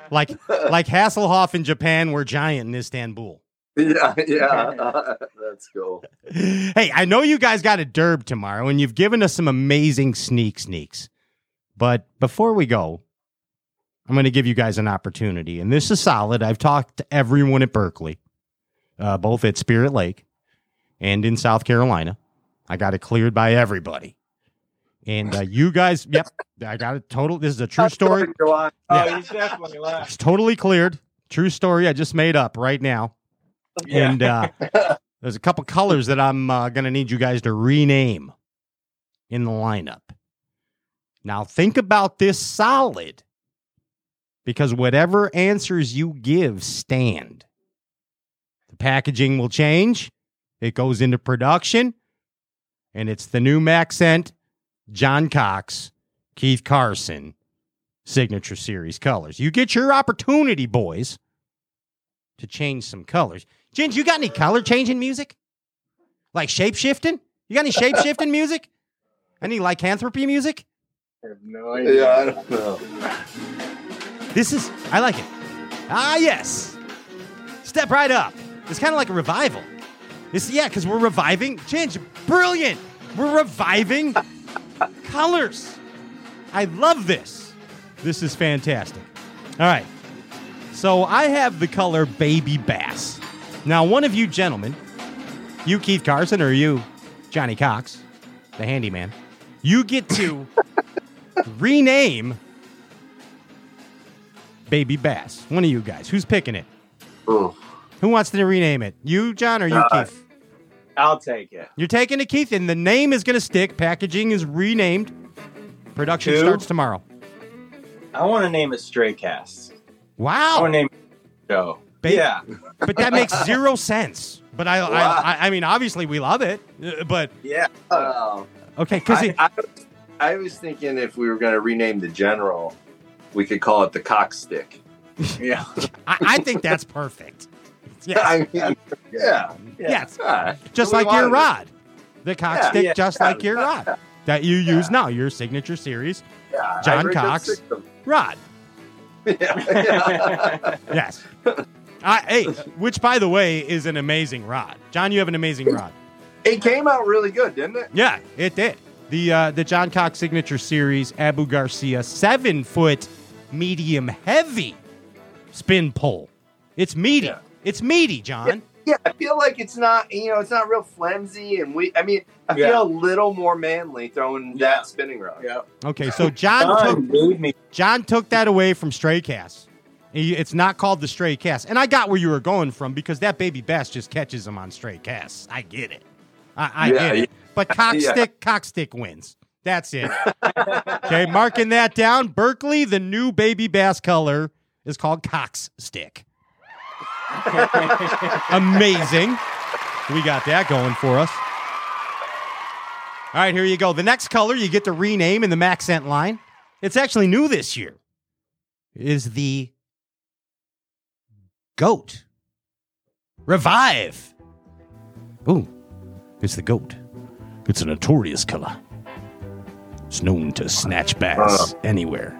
Like like Hasselhoff in Japan, we're giant in Istanbul. yeah. Yeah. That's cool. Hey, I know you guys got a derb tomorrow, and you've given us some amazing sneak sneaks. But before we go, I'm going to give you guys an opportunity, and this is solid. I've talked to everyone at Berkley, uh, both at Spirit Lake and in South Carolina. I got it cleared by everybody. And uh, you guys, yep, I got it total. This is a true story. Oh, Yeah. he's definitely. It's totally cleared. True story. I just made up right now. Yeah. And uh, there's a couple colors that I'm uh, going to need you guys to rename in the lineup. Now, think about this solid because whatever answers you give stand. The packaging will change, it goes into production, and it's the new MaxScent John Cox, Keith Carson signature series colors. You get your opportunity, boys, to change some colors. Ginge, you got any color changing music? Like shape shifting? You got any shape shifting music? Any lycanthropy music? I have no idea. Yeah, I don't know. This is, I like it. Ah, yes. Step right up. It's kind of like a revival. It's, yeah, because we're reviving. Change. Brilliant. We're reviving colors. I love this. This is fantastic. All right. So I have the color baby bass. Now, one of you gentlemen, you Keith Carson or you Johnny Cox, the handyman, you get to rename baby bass. One of you guys. Who's picking it? Ooh. Who wants to rename it? You, John, or you, Uh, Keith? I'll take it. You're taking it, Keith, and the name is going to stick. Packaging is renamed. Production Two. starts tomorrow. I want to name it Stray Cast. I Wow. want to name it show. Ba- yeah. but that makes zero sense. But I, Wow. I, I, I mean, obviously we love it. uh, But Yeah. Oh. okay, because I, I, I was thinking if we were going to rename the general, we could call it the cock stick. Yeah. I, I think that's perfect. Yes, I mean, yeah. yes, Ah, just so like your wanted it. rod, the cock Yeah, stick, yeah, just yeah. like your rod that you use now, your signature series Yeah, John I rigged up Cox. six of them. rod. Yeah, yeah. Yes. I, hey, which by the way is an amazing rod. John, you have an amazing rod. it came out really good, didn't it? Yeah, it did. The uh, the John Cox signature series Abu Garcia seven foot medium heavy spin pole. It's meaty. Yeah. It's meaty, John. Yeah, I feel like it's not, you know, it's not real flimsy, and we. I mean, I feel Yeah. a little more manly throwing Yeah. that spinning rod. Yeah. Okay, so John took John made me. John took that away from Stray Cast. It's not called the Stray Cast, and I got where you were going from because that baby bass just catches them on Stray Casts. I get it. I, I Yeah, get it. yeah. But cockstick, Yeah. cockstick wins. That's it. okay, marking that down. Berkley, the new baby bass color is called Cox Stick. Amazing. We got that going for us. All right, here you go. The next color you get to rename in the MaxScent line. It's actually new this year. Is the goat. Revive. Ooh, it's the goat. It's a notorious color. It's known to snatch bass uh. anywhere.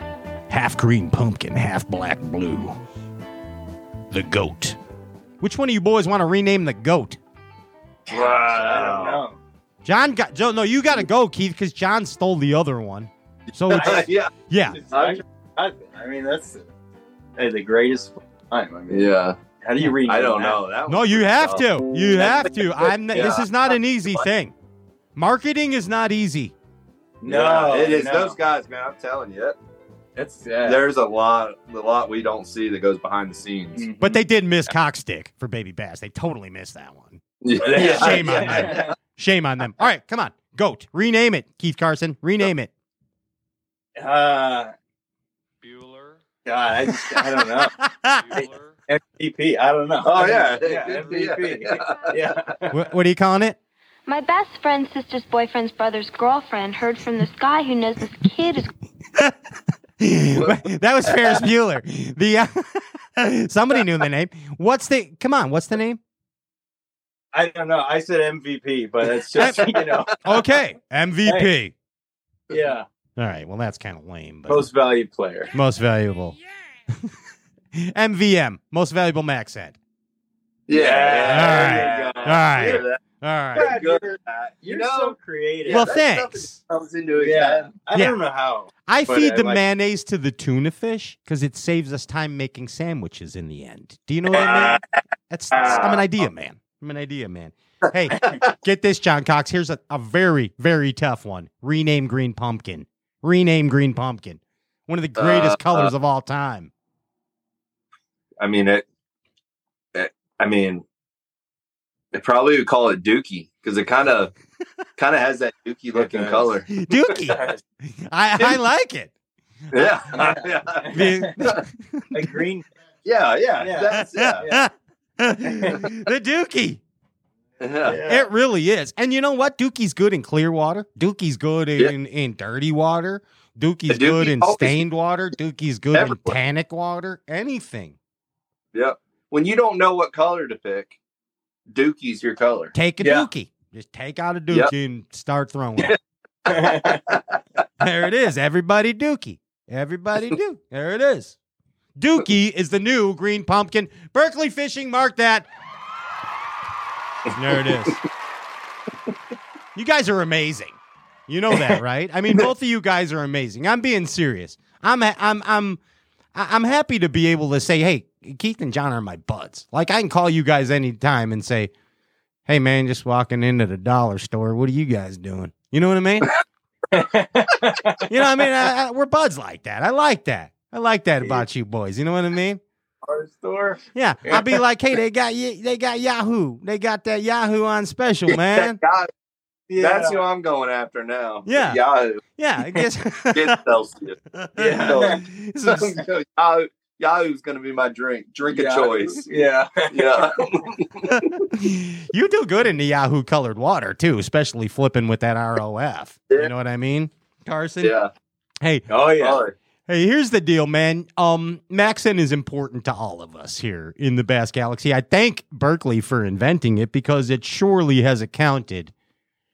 Half green pumpkin, half black blue. The goat. Which one of you boys want to rename the goat? I don't know. John got Joe. No, you got to go, Keith, because John stole the other one. So it's, yeah, yeah, It's I, I mean, that's hey, the greatest time. I mean, yeah. how do you read? I don't know. That no, you have tough. to. You have to. I'm. This is not an easy thing. Marketing is not easy. No, Yeah, it is. no. Those guys, man. I'm telling you, It's yeah. there's a lot, a lot we don't see that goes behind the scenes. Mhm. But they did miss cockstick for baby bass. They totally missed that one. Yeah, Shame on them. Shame on them. All right, come on, goat. Rename it, Keith Carson. Rename it. Uh, Bueller. God, I just I don't know. Bueller. MVP. I don't know. Oh yeah, yeah, It could be, MVP. yeah. Yeah. what, what are you calling it? My best friend's sister's boyfriend's brother's girlfriend heard from this guy who knows this kid is that was Ferris Bueller. The uh, somebody knew the name. What's the? Come on, what's the name? I don't know. I said MVP, but it's just you know. Okay, MVP. Yeah. All right. Well, that's kind of lame, but Most valued player. most valuable. MVM, most valuable max head. Yeah. All right. there you go. All right. Hear that? All right. God, Good. you're, You you're know, so creative. Well, that stuff thanks. comes into his yeah. I Yeah. don't know how. I feed I the like- mayonnaise to the tuna fish because it saves us time making sandwiches in the end. Do you know what I mean? That's, that's- I'm an idea man. I'm an idea man. Hey, get this, John Cox. Here's a, a very, very tough one. Rename green pumpkin. Rename green pumpkin. One of the greatest Uh, colors of all time. I mean it, it. I mean, they probably would call it Dookie because it kind of, kind of has that Dookie looking color. Dookie. I, I like it. Yeah, yeah, The, A green. yeah, yeah. Yeah. That's, yeah. the Dookie. yeah. It really is. And you know what? Dookie's good in clear water. Dookie's good Yeah. in, in dirty water. Dookie's Dookie good in stained water. Dookie's good in tannic water. Anything. Yep. When you don't know what color to pick, Dookie's your color. Take a Yeah. Dookie. Just take out a Dookie Yep. and start throwing it. There it is. Everybody Dookie. Everybody do. There it is. Dookie is the new green pumpkin. Berkley Fishing, mark that. There it is. You guys are amazing. You know that, right? I mean, both of you guys are amazing. I'm being serious. I'm I'm I'm I'm happy to be able to say, "Hey, Keith and John are my buds." Like I can call you guys anytime and say, "Hey, man, just walking into the dollar store. What are you guys doing?" You know what I mean? you know what I mean? I, I, we're buds like that. I like that. I like that about you boys. You know what I mean? Our store. Yeah, I'll be like, hey, they got they got Yoo-hoo. They got that Yoo-hoo on special, man. Yeah. That's who I'm going after now. Yeah. Yoo-hoo. Yeah, I guess. Get Celsius. Yeah. Yoo-hoo, Yoo-hoo's going to be my drink. Drink of choice. Yeah. Yeah. you do good in the Yoo-hoo colored water too, especially flipping with that ROF. You know what I mean, Carson? yeah. Hey, Oh yeah. Hey, here's the deal, man. Um, MaxScent is important to all of us here in the Bass Galaxy. I thank Berkley for inventing it because it surely has accounted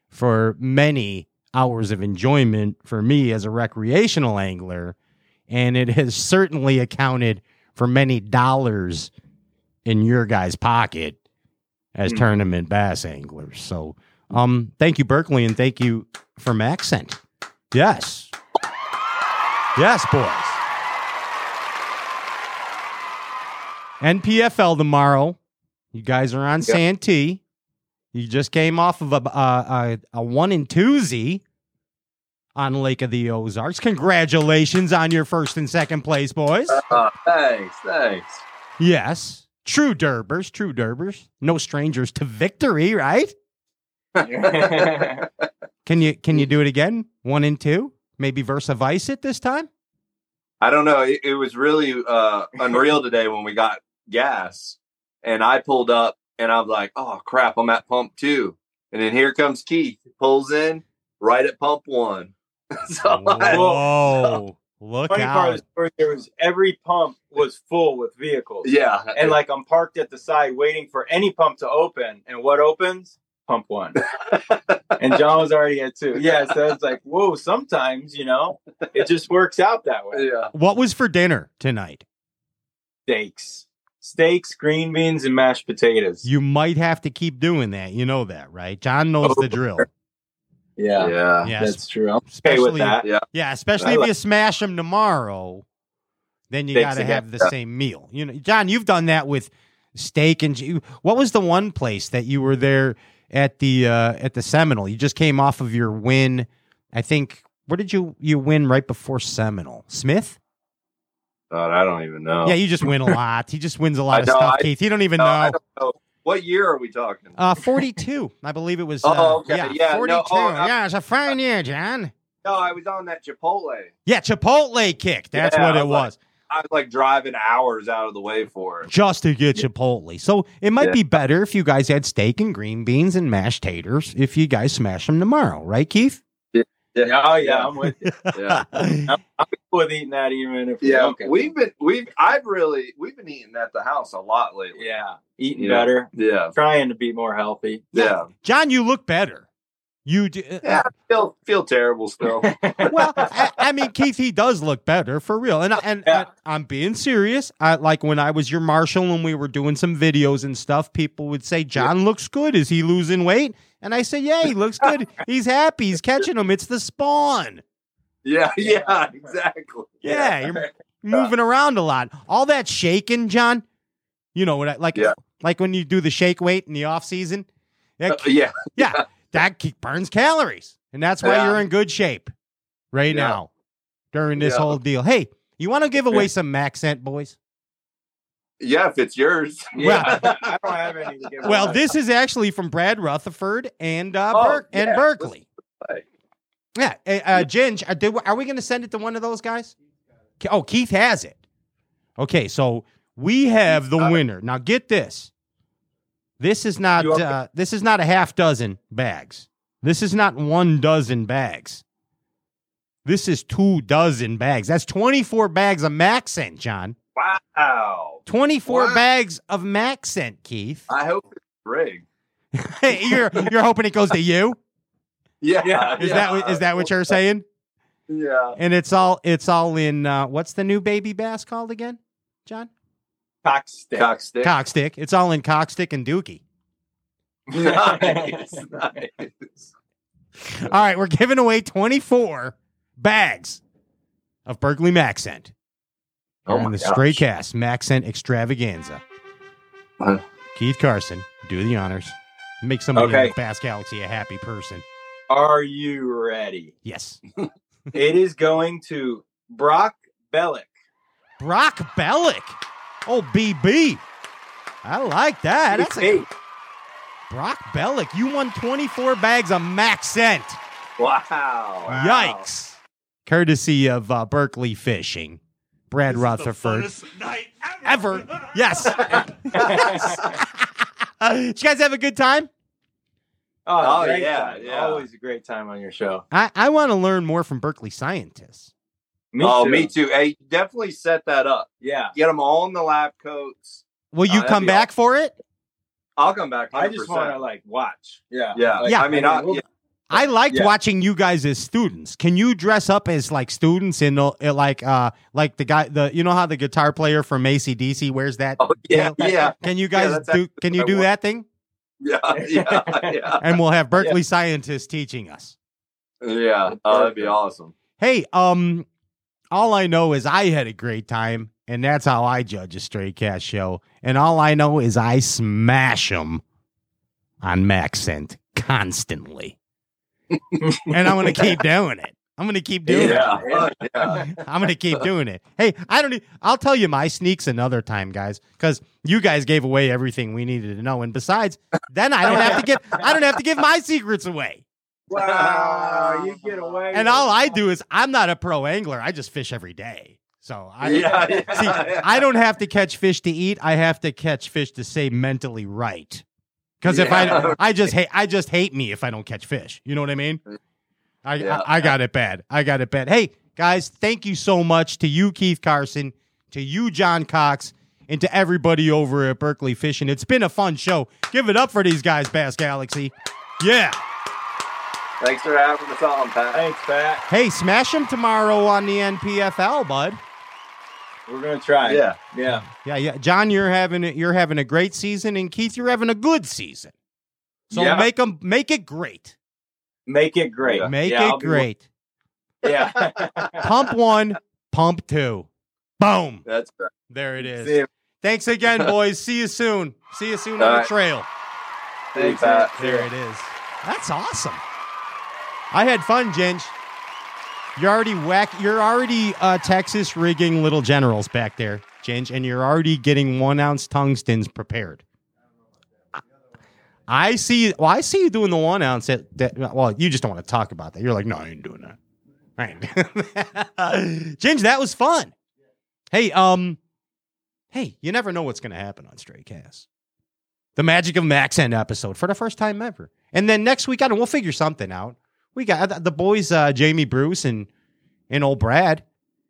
for many hours of enjoyment for me as a recreational angler, and it has certainly accounted for many dollars in your guys' pocket as Hmm. tournament bass anglers. So, um, thank you, Berkley, and thank you for MaxScent. Yes. Yes, boys. NPFL tomorrow. You guys are on Santee. You just came off of a a, a, a one and two Z on Lake of the Ozarks. Congratulations on your first and second place, boys. Uh, thanks. Thanks. Yes, true Durbers, true Durbers. No strangers to victory, right? Can you can you do it again? One and two, maybe versa vice it this time. I don't know. It, it was really uh, unreal today when we got gas, and I pulled up, and I'm like, "Oh crap, I'm at pump two. and then here comes Keith, Pulls in right at pump one. so I- Whoa! Look Funny part of out! the story, there was every pump was full with vehicles. yeah, And like I'm parked at the side waiting for any pump to open. And what opens? Pump one. and John was already at two. Yeah. So it's like, whoa, sometimes, you know, it just works out that way. yeah. What was for dinner tonight? Steaks. Steaks, green beans, and mashed potatoes. You might have to keep doing that. You know that, right? John knows the drill. Yeah. Yeah. Yes, That's true. I'm okay especially with that. Yeah. yeah, especially I if you smash them tomorrow. Then you got to have the same meal. You know, John, you've done that with steak and what was the one place that you were there at the uh at the Seminole? You just came off of your win. I think where did you you win right before Seminole? Smith? God, I don't even know. Yeah, you just win a lot. He just wins a lot I of know, stuff, I- Keith. You don't even No, I don't know. What year are we talking? Uh, 42. I believe it was. Oh, uh, okay. Yeah, Yeah, no, 42. oh, yeah, it's a fine year, John. No, I was on that Chipotle. Yeah, Chipotle kick. That's Yeah, what it was like-. I was like driving hours out of the way for it. Just to get Chipotle. So it might Yeah. be better if you guys had steak and green beans and mashed taters if you guys smash them tomorrow, right, Keith? Yeah, oh yeah, I'm with you. Yeah. I'm, I'm with eating that even if we Yeah, don't get we've been we've I've really we've been eating at the house a lot lately. yeah, eating Yeah. better, Yeah. trying to be more healthy. Yeah. John, you look better. You do. uh, Yeah. I feel feel terrible still. well, I, I mean, Keith, he does look better for real, and I- and, Yeah. I, am being serious. I, like when I was your marshal and we were doing some videos and stuff, people would say, "John looks good. Is he losing weight?" And I said, "Yeah, he looks good. He's happy. He's catching them. It's the spawn. yeah, yeah, exactly. Yeah, you're moving around a lot. All that shaking, John. You know what? I, like Yeah. like when you do the shake weight in the off season. Uh, yeah. yeah, that burns calories, and that's why Yeah. you're in good shape right Yeah. now during this Yeah. whole deal. Hey, you want to give away Yeah. some Maxent, boys? Yeah, if it's yours. Yeah, I don't have any to give. Well, away. this is actually from Brad Rutherford and uh, Oh, Ber- and. Berkley. Yeah, uh, uh, Ginge, are, did, are we going to send it to one of those guys? Oh, Keith has it. Okay, so we have the winner. Now get this. This is not uh, this is not a half dozen bags. This is not one dozen bags. This is two dozen bags. That's 24 bags of MaxScent, John. Wow. 24 Wow. bags of MaxScent, Keith. I hope it's rigged. You're you're hoping it goes to you? Yeah, Yeah. Is yeah. that that what you're saying? Yeah. And it's all it's all in uh, what's the new baby bass called again, John? Cockstick. Cockstick. Cockstick. It's all in cockstick and dookie. nice, nice. All right, we're giving away 24 bags of Berkley MaxScent. Oh the gosh. Stray Cast MaxScent Extravaganza. Uh. Keith Carson, do the honors. Make somebody in the Bass Galaxy a happy person. Are you ready? Yes. It is going to Brock Bellick. Brock Bellick. Oh, BB. I like that. That's a, Brock Bellick. You won 24 bags of MaxScent. Wow. Yikes. Courtesy of uh, Berkley Fishing. Brad Rutherford. ever. Yes. Uh, did you guys have a good time? Oh, Oh, yeah, time. yeah. Always a great time on your show. I, I want to learn more from Berkley scientists. Me oh, too. me too. Hey, definitely set that up. Yeah. Get them all in the lab coats. Will you that'd come be back for it? I'll come back. 100%. I just want to like watch. Yeah. Yeah. Like, Yeah. I mean, I, we'll- yeah. I liked Yeah. watching you guys as students. Can you dress up as like students in the uh, like uh like the guy the you know how the guitar player from ACDC wears that? Oh, yeah, tail? yeah, Can you guys that's do? Can you do that thing? yeah, yeah, yeah. And we'll have Berkley scientists teaching us. Yeah. Oh, that'd be awesome. Hey, um, all I know is I had a great time, and that's how I judge a Stray Cast show. And all I know is I smash them on MaxScent constantly, and I'm gonna keep doing it. I'm gonna keep doing Yeah. it. Oh, yeah. I'm gonna keep doing it. Hey, I don't. I'll tell you my sneaks another time, guys, because you guys gave away everything we needed to know. And besides, then I don't have to give. I don't have to give my secrets away. Wow, you get away. And all. I do is I'm not a pro angler. I just fish every day. So I Yeah, yeah, see. yeah. I don't have to catch fish to eat. I have to catch fish to stay mentally right. Because if I I just hate I just hate me if I don't catch fish. You know what I mean? I, Yeah. I I got it bad. I got it bad. Hey guys, thank you so much to you, Keith Carson, to you, John Cox, and to everybody over at Berkley Fishing. It's been a fun show. Give it up for these guys, Bass Galaxy. Yeah. Thanks for having us on, Pat. Thanks, Pat. Hey, smash them tomorrow on the NPFL, bud. We're gonna try. Yeah. Yeah. Yeah, yeah. John, you're having it. You're having a great season, and Keith, you're having a good season. So Yeah. make them make it great. Make it great. Make Yeah, I'll it be- great. Yeah. pump one, pump two. Boom. That's right. There it is. Thanks again, boys. See you soon. See you soon All on the trail. Thanks, Pat. There it is. That's awesome. I had fun, Ginge. You're already whack. You're already uh, Texas rigging little generals back there, Ginge, and you're already getting one ounce tungstens prepared. I see. Well, I see you doing the one ounce. At, that, well, you just don't want to talk about that. You're like, no, I ain't doing that. I ain't. Ginge, that was fun. Hey, um, hey, you never know what's going to happen on Stray Cast. The magic of MaxScent episode for the first time ever. And then next week, I don't. We'll figure something out. We got the boys, uh, Jamie Bruce and and old Brad.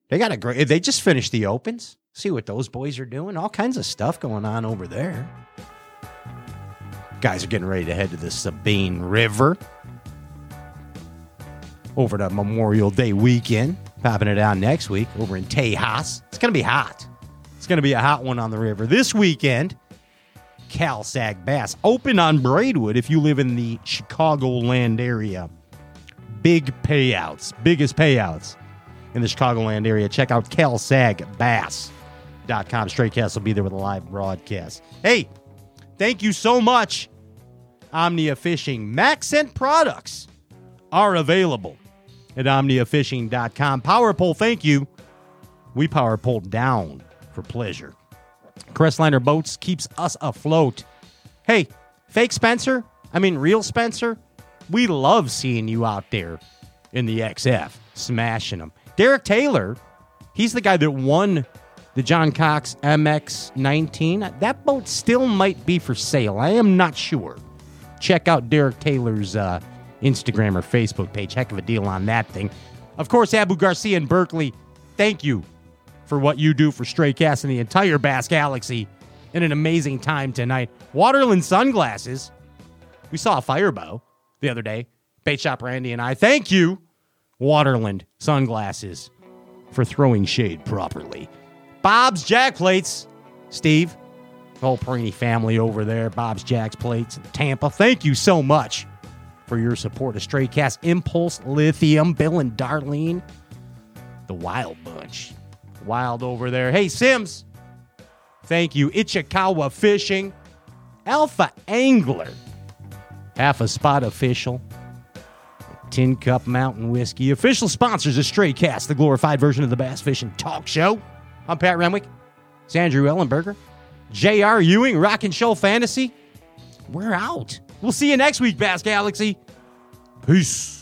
They got a great. They just finished the opens. See what those boys are doing. All kinds of stuff going on over there. Guys are getting ready to head to the Sabine River over the Memorial Day weekend. Popping it out next week over in Tejas. It's going to be hot. It's going to be a hot one on the river this weekend. Cal Sag Bass open on Braidwood if you live in the Chicagoland area. Big payouts, biggest payouts in the Chicagoland area. Check out calsagbass.com. Stray Cast will be there with a live broadcast. Hey, thank you so much, Omnia Fishing. MaxScent products are available at omniafishing.com. Power pole, thank you. We power pole down for pleasure. Crestliner Boats keeps us afloat. Hey, fake Spencer, I mean real Spencer, we love seeing you out there in the XF, smashing them. Derek Taylor, he's the guy that won the John Cox MX 19. That boat still might be for sale. I am not sure. Check out Derek Taylor's uh, Instagram or Facebook page. Heck of a deal on that thing. Of course, Abu Garcia and Berkley, thank you for what you do for Stray Cast and the entire Bass Galaxy in an amazing time tonight. Waterland Sunglasses. We saw a firebow the other day. Bait Shop Randy and I. Thank you, Waterland Sunglasses, for throwing shade properly. Bob's Jack Plates, Steve, the whole Perini family over there, Bob's Jack's Plates in Tampa. Thank you so much for your support of Stray Cast, Impulse, Lithium, Bill and Darlene, the Wild Bunch. Wild over there. Hey, Sims, thank you. Ichikawa Fishing, Alpha Angler, Half a Spot Official, Tin Cup Mountain Whiskey, official sponsors of Stray Cast, the glorified version of the Bass Fishing Talk Show. I'm Pat Renwick, it's Andrew Ellenberger, J.R. Ewing, Rock and Show Fantasy. We're out. We'll see you next week, Bass Galaxy. Peace.